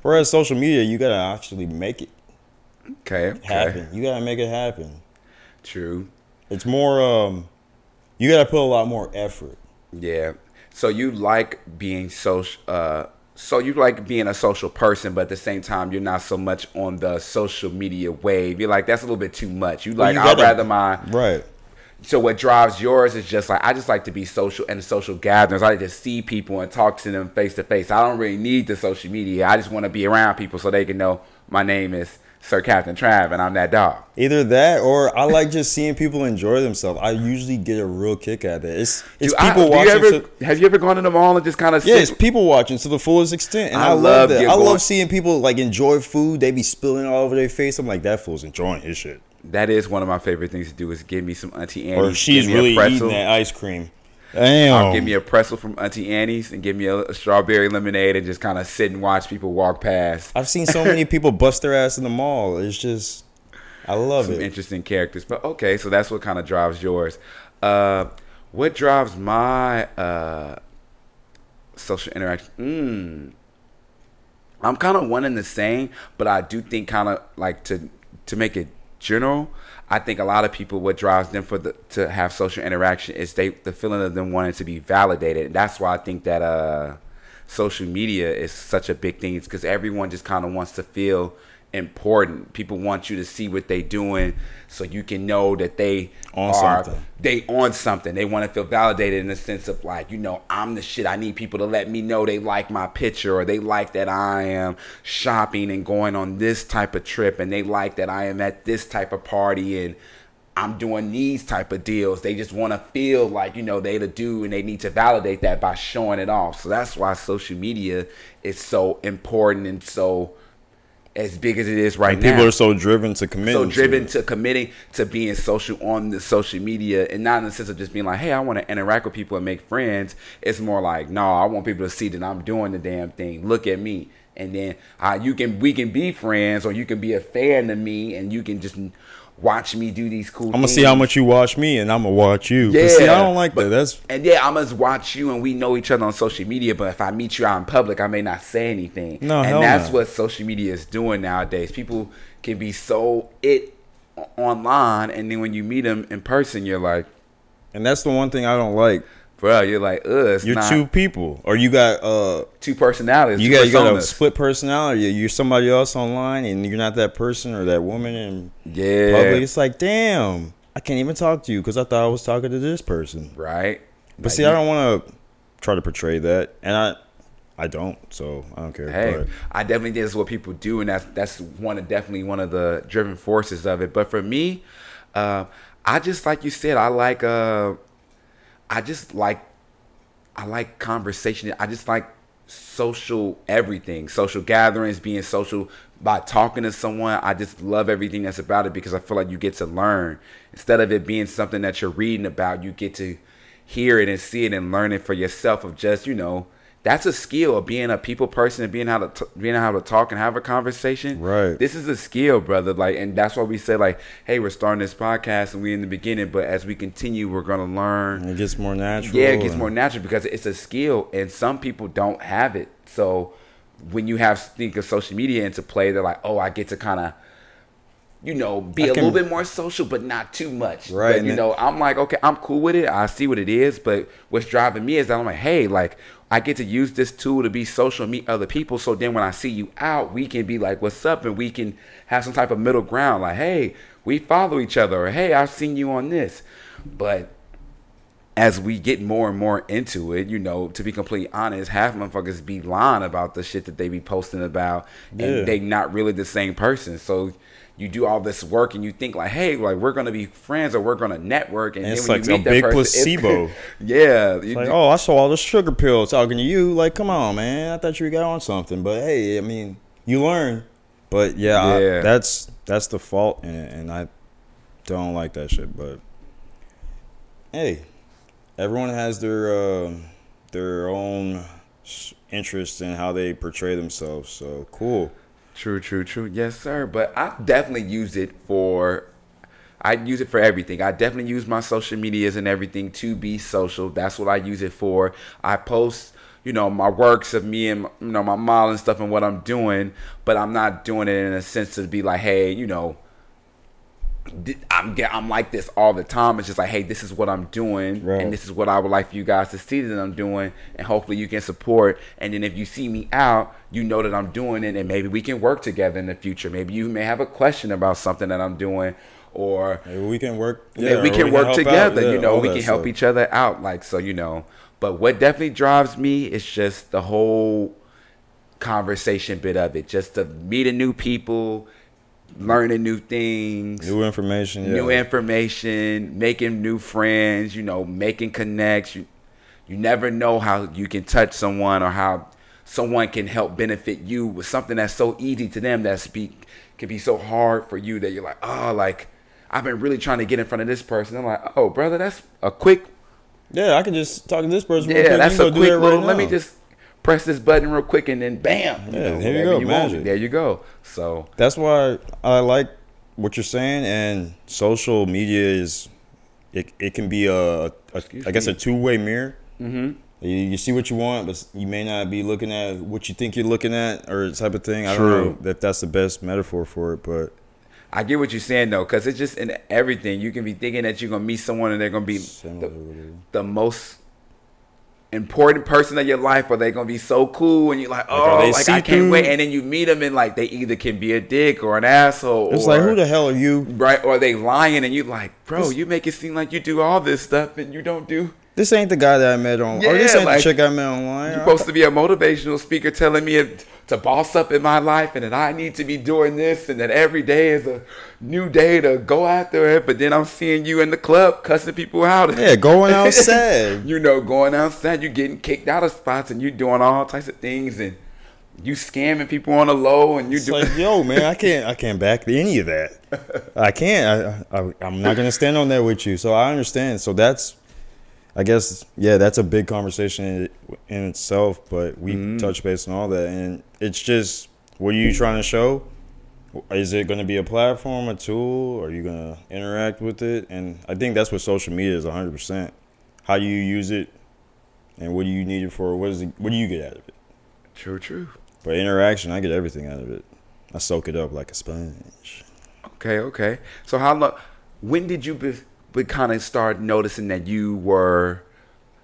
Whereas social media, you gotta actually make it Okay. Okay. happen. You gotta make it happen. True. It's more. um You gotta put a lot more effort. Yeah. So you like being social. Uh, so you like being a social person, but at the same time, you're not so much on the social media wave. You're like that's a little bit too much. You like you I'd rather my. Right. So what drives yours is just like I just like to be social and social gatherings. I like to see people and talk to them face to face. I don't really need the social media. I just want to be around people so they can know my name is Sir Captain Trav and I'm that dog. Either that or I like just seeing people enjoy themselves. I usually get a real kick out of it. It's it's Do I- people do you watching. ever, to, have you ever gone to the mall and just kind of yeah, it's people watching to the fullest extent, and I I, love love that. I love seeing people like enjoy food. They be spilling all over their face. I'm like, that fool's enjoying his shit. That is one of my favorite things to do is give me some Auntie Annie's. Or she's really eating that ice cream. Damn. I'll give me a pretzel from Auntie Annie's and give me a, a strawberry lemonade and just kind of sit and watch people walk past. I've seen so many <laughs> people bust their ass in the mall. It's just, I love Some it. interesting characters. But okay, so that's what kind of drives yours. Uh, what drives my uh, social interaction? Mm. I'm kind of one and the same, but I do think kind of like to to make it general. I think a lot of people what drives them for the to have social interaction is they the feeling of them wanting to be validated. That's why I think that uh, social media is such a big thing. It's because everyone just kind of wants to feel important. People want you to see what they doing so you can know that they On are something. they on something. They want to feel validated in the sense of like, you know, I'm the shit. I need people to let me know they like my picture or they like that I am shopping and going on this type of trip and they like that I am at this type of party and I'm doing these type of deals. They just want to feel like, you know, they the dude and they need to validate that by showing it off. So that's why social media is so important and so as big as it is right now People are so driven to commit. so driven to committing to being social on the social media and not in the sense of just being like hey i want to interact with people and make friends. It's more like no i want people to see that i'm doing the damn thing. Look at me. And then uh, you can we can be friends or you can be a fan of me and you can just watch me do these cool I'm gonna see how much you watch me, and I'm gonna watch you. yeah see, I don't like but- that. That's and yeah i'm gonna watch you and we know each other on social media but if i meet you out in public i may not say anything No, and that's what social media is doing nowadays people can be so it online and then when you meet them in person you're like and that's the one thing I don't like. Bro you're like ugh You're not two people, or you got uh, two personalities you two got you got a split personality. You're somebody else online, and you're not that person or that woman in yeah public. It's like, damn, I can't even talk to you because I thought I was talking to this person. right But Like, see, I don't want to try to portray that, and I, I don't. So I don't care. Hey, But I definitely think that's what people do, and that's that's one of definitely one of the driven forces of it. But for me, uh, I just like you said, I like uh, I just like I like conversation. I just like social everything, social gatherings, being social by talking to someone. I just love everything that's about it because I feel like you get to learn instead of it being something that you're reading about. You get to hear it and see it and learn it for yourself. Of just you know that's a skill of being a people person and being how to t- being how to talk and have a conversation. Right. This is a skill, brother. Like, and that's why we say like, hey, we're starting this podcast and we in the beginning, but as we continue, we're gonna learn. It gets more natural. Yeah, it gets more natural because it's a skill, and some people don't have it. So when you have think of social media into play, they're like, oh, I get to kind of. You know, be I a can- little bit more social, but not too much. Right, But, you know, I'm like, okay, I'm cool with it. I see what it is, but what's driving me is that I'm like, hey, like I get to use this tool to be social, meet other people. So then when I see you out, we can be like, what's up, and we can have some type of middle ground. Like, hey, we follow each other, or hey, I've seen you on this. But as we get more and more into it, you know, to be completely honest, half motherfuckers be lying about the shit that they be posting about, and Yeah. they not really the same person. So you do all this work and you think like, hey, like we're gonna be friends or we're gonna network, and, And then it's like you a big person, it's- placebo. <laughs> yeah, Like, do- oh, I saw all the sugar pill talking to you. Like, come on, man. I thought you got on something. But hey, I mean, you learn. But yeah, I- that's that's the fault in it, and I don't like that shit. But hey, everyone has their uh, their own interests in how they portray themselves. So cool. True, true, true. Yes, sir. But I definitely use it for. I use it for everything. I definitely use my social medias and everything to be social. That's what I use it for. I post, you know, my works of me and you know my model and stuff and what I'm doing, but I'm not doing it in a sense to be like, hey, you know, I'm get, I'm like this all the time. It's just like, hey, this is what I'm doing, Right. and this is what I would like for you guys to see that I'm doing, and hopefully you can support. And then if you see me out, you know that I'm doing it, and maybe we can work together in the future. Maybe you may have a question about something that I'm doing, or Maybe we can work. yeah, we can work help out. together. Yeah, you know, we can help stuff. each other out. Like so, you know. But what definitely drives me is just the whole conversation bit of it. Just to meeting new people, learning new things, New information. Yeah. new information, making new friends, you know, making connects. You you never know how you can touch someone or how someone can help benefit you with something that's so easy to them that speak can be so hard for you that you're like, oh, like I've been really trying to get in front of this person. I'm like, oh, brother, that's a quick, Yeah, I can just talk to this person. real yeah, quick. that's a quick that right little. let me just press this button real quick and then bam, Yeah, here you go, want. magic. There you go. So That's why I like what you're saying, and social media is it. It can be a, a I guess me. a two way mirror. Mm-hmm. You, you see what you want, but you may not be looking at what you think you're looking at, or type of thing. I True. don't know if that's the best metaphor for it, but I get what you're saying though, because it's just in everything. You can be thinking that you're gonna meet someone and they're gonna be the, the most important person of your life, or they're gonna be so cool, and you're like, oh, they like I can't wait. And then you meet them, and like they either can be a dick or an asshole. It's or, like who the hell are you? right? Or they lying, and you're like, bro, This- you make it seem like you do all this stuff, and you don't do. This ain't the guy that I met on, or this ain't like, the chick I met online. You're supposed to be a motivational speaker telling me to boss up in my life and that I need to be doing this and that every day is a new day to go after it. But then I'm seeing you in the club cussing people out. yeah, going outside. <laughs> you know, going outside, You're getting kicked out of spots and you're doing all types of things and you scamming people on the low and you do like, <laughs> yo, man, I can't, I can't back any of that. I can't. I, I, I'm not gonna stand on that with you. So I understand. So that's, I guess, yeah, that's a big conversation in, in itself. But we mm-hmm. touch base on all that, and it's just, what are you trying to show? Is it going to be a platform, a tool? Are you going to interact with it? And I think that's what social media is 100%. How do you use it, and what do you need it for? What is it, What do you get out of it? True, true. But interaction, I get everything out of it. I soak it up like a sponge. Okay, okay. So how long? When did you be, be kind of start noticing that you were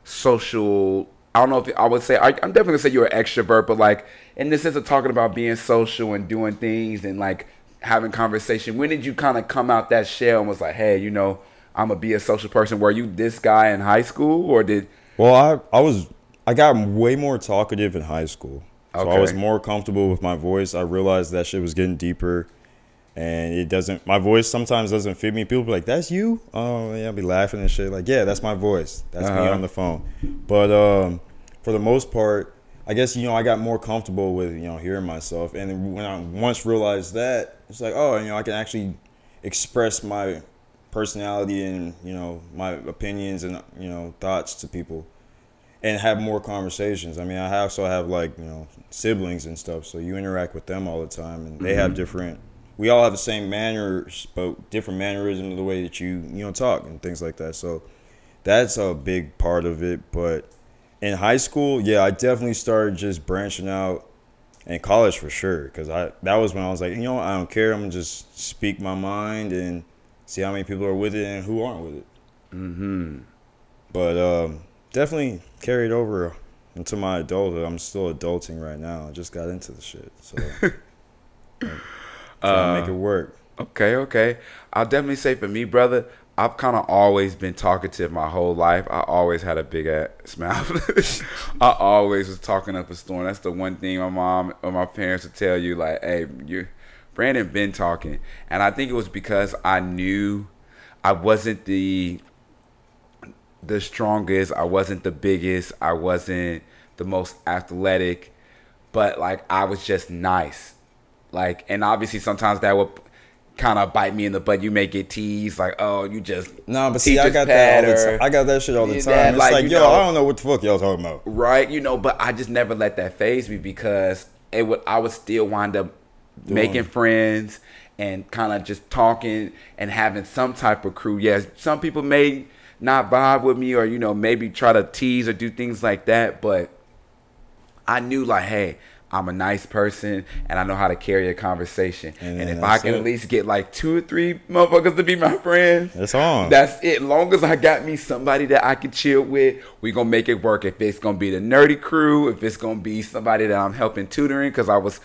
social? I don't know if I would say I, I'm definitely gonna say you're an extrovert, but like in the sense of talking about being social and doing things and like having conversation. When did you kind of come out that shell and was like, hey, you know, I'm gonna be a social person? Were you this guy in high school, or did Well, I I was I got way more talkative in high school. So I was more comfortable with my voice. I realized that shit was getting deeper, and it doesn't. My voice sometimes doesn't fit me. People be like, "That's you?" Oh, yeah, I'll be laughing and shit. Like, yeah, that's my voice. That's me Uh-huh. on the phone. But um, for the most part, I guess you know I got more comfortable with you know hearing myself, and when I once realized that, it's like, oh, you know, I can actually express my personality and you know my opinions and you know thoughts to people and have more conversations. I mean, I also have like you know siblings and stuff, so you interact with them all the time, and they have different. We all have the same manners, but different mannerisms of the way that you you know talk and things like that. So that's a big part of it. But in high school, yeah, I definitely started just branching out. In college, for sure, because I that was when I was like, you know, what, I don't care. I'm gonna just speak my mind and see how many people are with it and who aren't with it. Mm-hmm. But um, definitely carried over into my adulthood. I'm still adulting right now. I just got into the shit, so <laughs> to make uh, it work. Okay, okay. I'll definitely say for me, brother, I've kind of always been talkative my whole life. I always had a big ass <laughs> mouth. I always was talking up a storm. That's the one thing my mom or my parents would tell you, like, "Hey, you, Brandon, been talking," and I think it was because I knew I wasn't the the strongest. I wasn't the biggest. I wasn't the most athletic, but like I was just nice. Like, and obviously sometimes that would kind of bite me in the butt. You may get teased, like, "Oh, you just No, but see, I got that all the time. I got that shit all the time. that, it's like, like, yo, know- I don't know what the fuck y'all talking about. right, you know." But I just never let that phase me because it would. I would still wind up making friends and kind of just talking and having some type of crew. Yes, some people may not vibe with me or you know maybe try to tease or do things like that, but I knew like, hey, I'm a nice person and I know how to carry a conversation. And And, if I can it. at least get like two or three motherfuckers to be my friends, That's on. That's it. Long as I got me somebody that I can chill with, we gonna make it work. If it's gonna be the nerdy crew, if it's gonna be somebody that I'm helping tutoring, because I was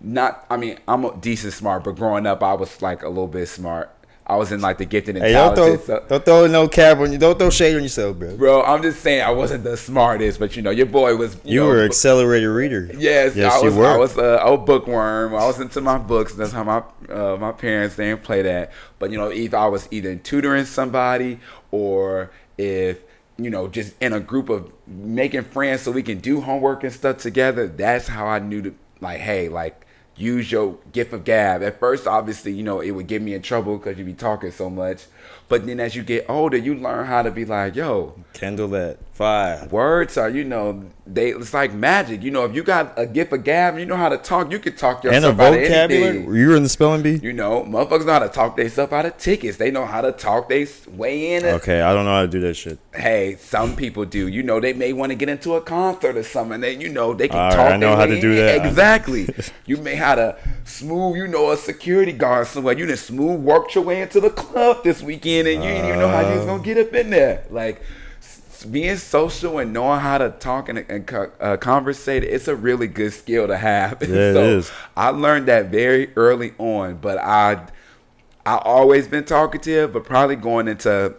not. I mean, I'm a decent smart, but growing up, I was like a little bit smart. I was in like the gifted and hey, don't talented. throw, so- don't throw no cap on you. Don't throw shade on yourself, bro. Bro, I'm just saying I wasn't the smartest, but you know, your boy was. You, You know, were an accelerated reader. Yes, yes, I was. you were. I was a, a bookworm. I was into my books. That's how my uh, my parents they didn't play that. But you know, if I was either tutoring somebody or if you know just in a group of making friends so we can do homework and stuff together, that's how I knew to like, hey, like use your gift of gab. At first, obviously, you know, it would get me in trouble because you'd be talking so much. But then as you get older, you learn how to be like, yo, Kendall that five. words are you know they it's like magic you know if you got a gift of gab you know how to talk you can talk And a yourself out of vocabulary. anything. You were in the spelling bee. you know motherfuckers know how to talk themselves out of tickets they know how to talk they way in it Okay, I don't know how to do that shit. hey some people do you know they may want to get into a concert or something and then you know they can All right, talk I know how to do in. that. exactly <laughs> you may have to smooth you know a security guard somewhere you done smooth worked your way into the club this weekend and you didn't even know how you was gonna get up in there like being social and knowing how to talk and, and uh, conversate it's a really good skill to have <laughs> Yeah, it so is. i learned that very early on but i i always been talkative but probably going into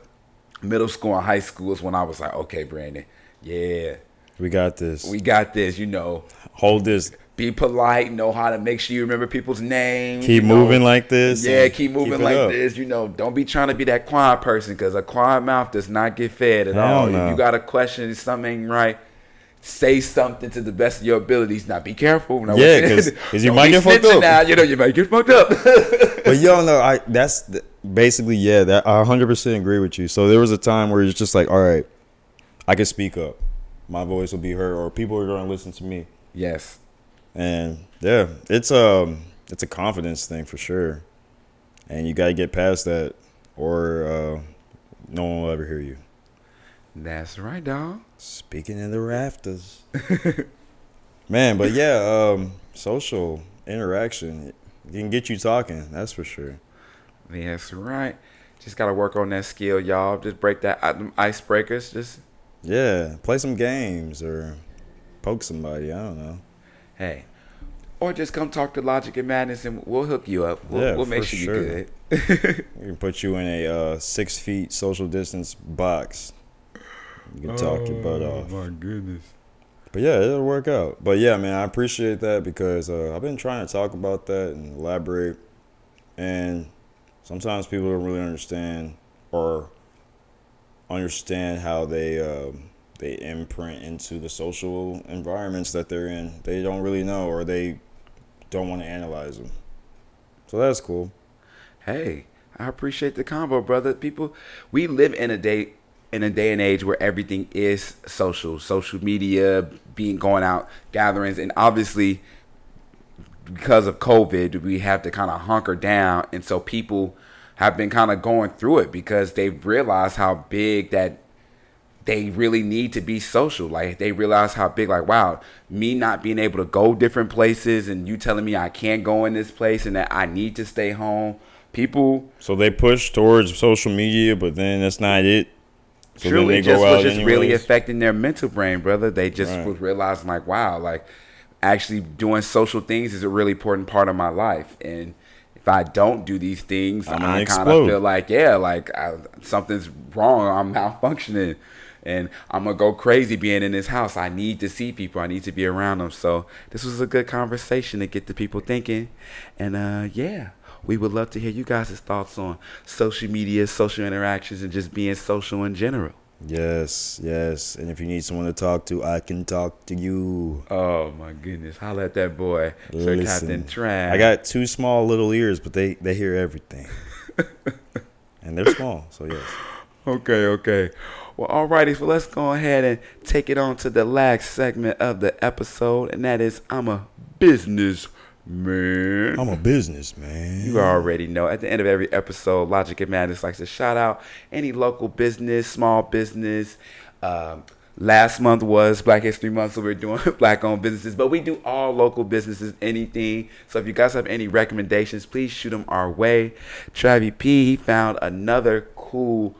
middle school and high school is when i was like okay brandon yeah We got this. we got this you know Hold this. Be polite know how to make sure you remember people's names Keep you know. moving like this. yeah, keep moving it like up. this. You know, don't be trying to be that quiet person because a quiet mouth does not get fed at Hell all. no. If you got a question, something right, say something to the best of your abilities. Now, be careful. Now, Yeah, <laughs> 'cause- 'cause you might get fucked up. Now, you know, you might get fucked up. <laughs> But y'all know, I that's the, basically yeah. That I 100 percent agree with you. So there was a time where it's just like, all right, I can speak up. My voice will be heard, or people are going to listen to me. yes. And yeah, it's um it's a confidence thing for sure. And you gotta get past that or uh no one will ever hear you. That's right, dog. Speaking in the rafters. <laughs> Man, but yeah, um social interaction it can get you talking, that's for sure. That's right. Just got to work on that skill, y'all. Just break that icebreakers. Just, Yeah, play some games or poke somebody, I don't know. Hey. Or just come talk to Logic and Madness and we'll hook you up. We'll, Yeah, we'll make sure sure. you're good. We can put you in a uh, six feet social distance box. You can talk your butt off. Oh, my goodness. But yeah, it'll work out. But yeah, man, I appreciate that because uh, I've been trying to talk about that and elaborate. and sometimes people don't really understand or understand how they um, they imprint into the social environments that they're in. They don't really know, or they don't want to analyze them. So that's cool. Hey, I appreciate the combo, brother. People, we live in a day in a day and age where everything is social, social media, being going out gatherings, and obviously because of COVID, we have to kind of hunker down, and so people have been kind of going through it because they've realized how big that they really need to be social. Like they realize how big, like, wow, me not being able to go different places and you telling me I can't go in this place and that I need to stay home. People So they push towards social media, but then that's not it. So truly they just go out was just really affecting their mental brain, brother. They just Right. was realizing like, wow, like actually doing social things is a really important part of my life. And if I don't do these things, I'm I kind of feel like, yeah, like I, something's wrong. I'm malfunctioning. And I'm gonna go crazy being in this house. I need to see people. I need to be around them. So this was a good conversation to get the people thinking. And uh, yeah, we would love to hear you guys' thoughts on social media, social interactions, and just being social in general. Yes, yes. And if you need someone to talk to, I can talk to you. Oh my goodness! Holla at that boy, Sir Listen, Captain Trav. I got two small little ears, but they they hear everything. <laughs> and they're small, so yes. Okay, okay. Well, alrighty. So let's go ahead and take it on to the last segment of the episode, and that is I'm a business man. I'm a businessman. You already know. At the end of every episode, Logic and Madness likes to shout out any local business, small business. Um, last month was Black History Month, so we're doing <laughs> black-owned businesses. But we do all local businesses, anything. So if you guys have any recommendations, please shoot them our way. Travi P, he found another cool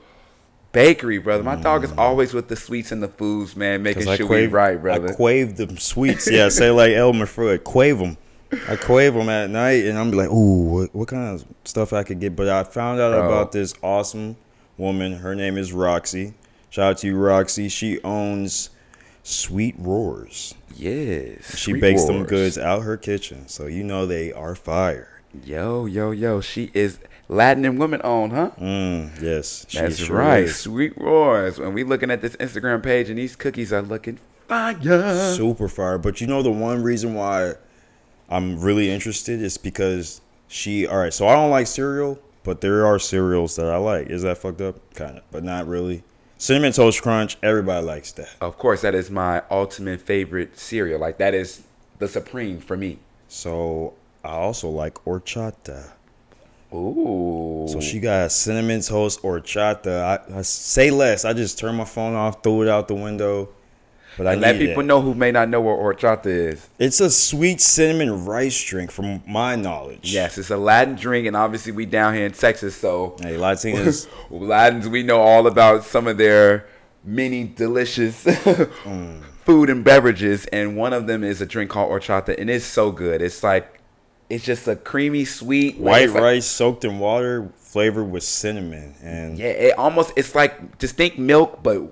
bakery, brother. My dog is always with the sweets and the foods, man, making Mm. sure we crave, right, brother. I crave them sweets. Yeah, <laughs> say like Elmer Fudd, crave them. I crave them at night, and I'm like, ooh, what, what kind of stuff I could get? But I found out Bro. about this awesome woman. Her name is Roxy. Shout out to you, Roxy. She owns Sweet Roars. yes. She bakes them goods out her kitchen, so you know they are fire. Yo, yo, yo. She is Latin and women owned, huh? Mm, yes, That's sure right. is. Sweet Roars. When we looking at this Instagram page and these cookies are looking fire. super fire. But you know the one reason why I'm really interested is because she. All right, so I don't like cereal, but there are cereals that I like. Is that fucked up? Kind of, but not really. Cinnamon Toast Crunch, everybody likes that. Of course, that is my ultimate favorite cereal. Like that is the supreme for me. So I also like horchata. Ooh. So she got cinnamon toast horchata. I, I say less. I just turn my phone off, throw it out the window. But I let people know who may not know what horchata is. It's a sweet cinnamon rice drink, from my knowledge. Yes, it's a Latin drink, and obviously we down here in Texas, so Hey, Latinas. <laughs> Latins we know all about some of their many delicious <laughs> Mm. food and beverages, and one of them is a drink called horchata, and it's so good. It's like it's just a creamy, sweet white like- rice soaked in water flavored with cinnamon and Yeah, it almost it's like think milk, but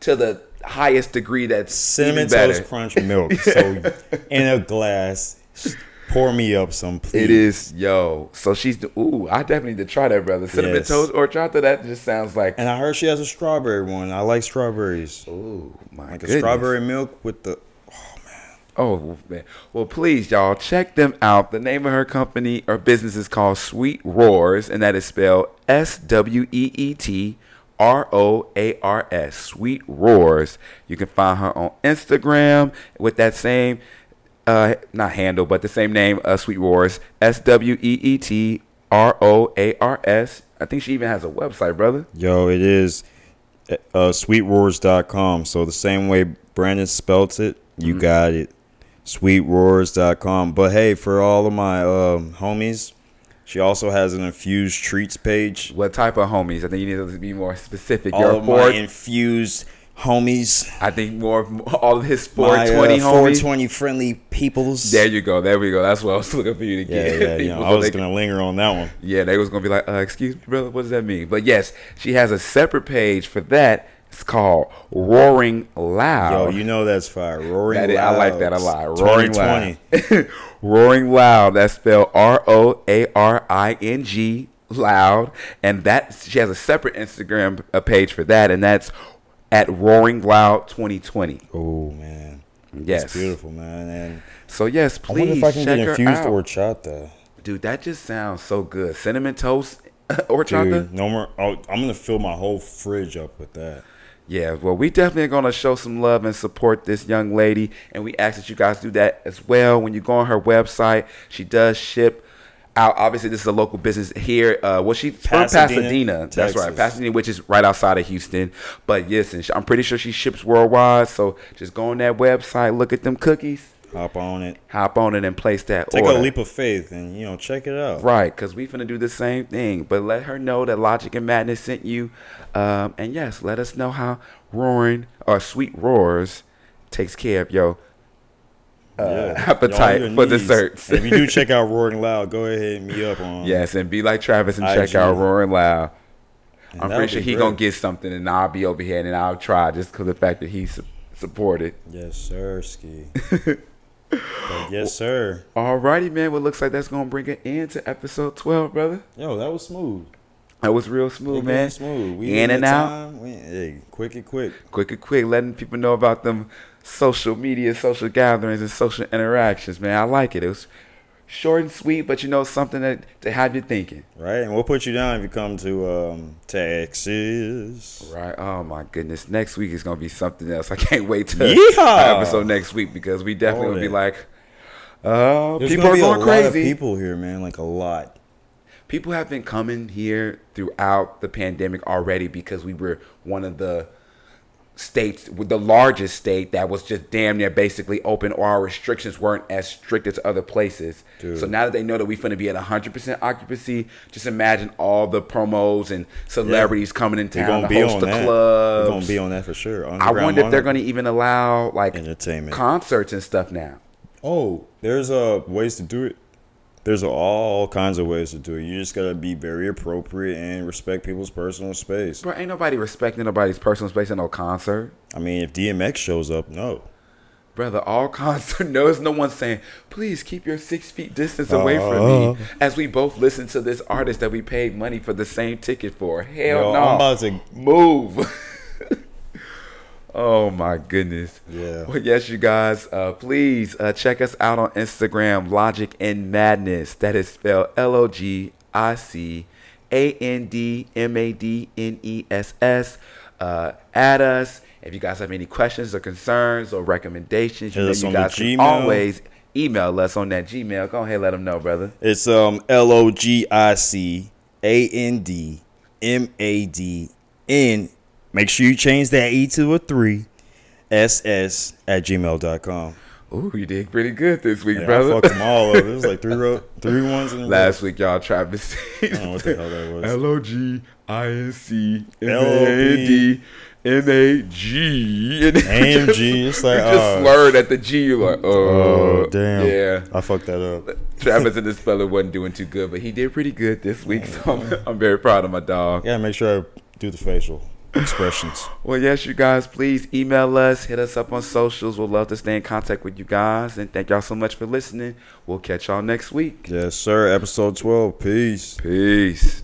to the highest degree that's cinnamon toast crunch milk <laughs> so in a glass pour me up some please It is, yo. So she's the ooh. I definitely need to try that, brother. Cinnamon Yes. toast horchata. That just sounds like and i heard she has a strawberry one i like strawberries ooh my like goodness. a strawberry milk with the Oh man. Well, please, y'all check them out. The name of her company or business is called Sweet Roars, and that is spelled S W E E T R O A R S. Sweet Roars. You can find her on Instagram with that same, uh, not handle, but the same name, uh, Sweet Roars. S W E E T R O A R S. I think she even has a website, brother. yo it is uh sweetroars.com so the same way brandon spelt it you Mm-hmm. got it sweetroars.com but hey for all of my um homies she also has an infused treats page What type of homies? I think you need to be more specific. all Your of my infused homies I think more of all of his my 420 uh, homies. 420 friendly peoples. There you go. There we go. That's what I was <laughs> looking for you to yeah, get. yeah, you <laughs> know, I was they- gonna linger on that one. Yeah, they was gonna be like, uh, "Excuse me, brother, what does that mean?" But yes, she has a separate page for that, It's called Roaring Loud. Yo, you know that's fire. Roaring That is- Loud. I like that a lot. Roaring Loud. <laughs> Roaring Loud. That's spelled R O A R I N G Loud. And that she has a separate Instagram page for that, and that's at Roaring Loud 2020. Oh man, Yes. it's beautiful, man. And So yes, I wonder please if I can get infused or. Dude, that just sounds so good. Cinnamon toast <laughs> horchata. Dude, no more. Oh, I'm gonna fill my whole fridge up with that. Yeah, well, we definitely are going to show some love and support this young lady, and we ask that you guys do that as well. When you go on her website, she does ship out. Obviously, this is a local business here. Uh, well, she's from Pasadena, Pasadena. That's right, Pasadena, which is right outside of Houston. But yes, and I'm pretty sure she ships worldwide. So just go on that website, look at them cookies, Hop on it. hop on it, and place that Take order. a leap of faith and you know check it out. Right, because we finna do the same thing. But let her know that Logic and Madness sent you. Um, and yes, let us know how Roaring or Sweet Roars takes care of your uh, appetite your for needs. desserts. If you do <laughs> check out Roaring Loud, go ahead and me up on. yes, and be like Travis and check out Roaring Loud. And I'm pretty sure he great. gonna get something, and I'll be over here and I'll try just because the fact that he supported. Yes, sir, ski. <laughs> But yes, sir. Alrighty, man. Well, looks like that's gonna bring it into episode 12, brother. Yo, that was smooth. That was real smooth, It man. Smooth. We In and out. time, We, hey, quick and quick. quick and quick, letting people know about them social media, social gatherings, and social interactions. Man, I like it. It was short and sweet, but you know something that to have you thinking. Right, and we'll put you down if you come to um, Texas. Right? Oh my goodness! Next week is gonna be something else. I can't wait to Yeehaw! episode next week because we definitely Hold will be like, uh, There's people are going a lot of crazy. people here, man. Like a lot. people have been coming here throughout the pandemic already because we were one of the states with the largest state that was just damn near basically open or our restrictions weren't as strict as other places. Dude. So now that they know that we're going to be at 100% occupancy, just imagine all the promos and celebrities coming in town gonna to be host on the that. clubs. We're gonna be on that for sure. I wonder if they're going to even allow like Entertainment. concerts and stuff now. Oh, there's uh ways to do it. There's all kinds of ways to do it. You just gotta be very appropriate and respect people's personal space. Bro, ain't nobody respecting nobody's personal space in no concert. I mean, if DMX shows up, no. Brother, all <laughs> concert no, there's no one saying, please keep your six feet distance away from Uh. me as we both listen to this artist that we paid money for the same ticket for. Hell Yo, no. I'm about to. Move. <laughs> oh my goodness. Yeah. Well, yes, you guys, uh, please uh, check us out on Instagram, Logic and Madness. That is spelled L O G I C A N D M A D N E S S. Uh, add us. If you guys have any questions or concerns or recommendations, you know you guys can always email us on that Gmail. Go ahead, and let them know, brother. It's um L O G I C A N D M A D N. Make sure you change that E to a three. S S at gmail.com. Ooh, you did pretty good this week, Yeah, I fucked them all up. It was like three <laughs> ro- three ones in a row. Last week, y'all Travis. I don't know what the hell that was. L O G I N C M A N D M A G. AMG, it's <laughs> like, you just uh, slurred at the G. You're like, oh, Oh damn! Yeah. I fucked that up. Travis and this fella wasn't doing too good, but he did pretty good this week. So I'm, I'm very proud of my dog. Gotta make sure I do the facial expressions. Well, yes, you guys, please email us, hit us up on socials. We'll love to stay in contact with you guys. And thank y'all so much for listening. We'll catch y'all next week. Yes, sir. Episode twelve. Peace. Peace.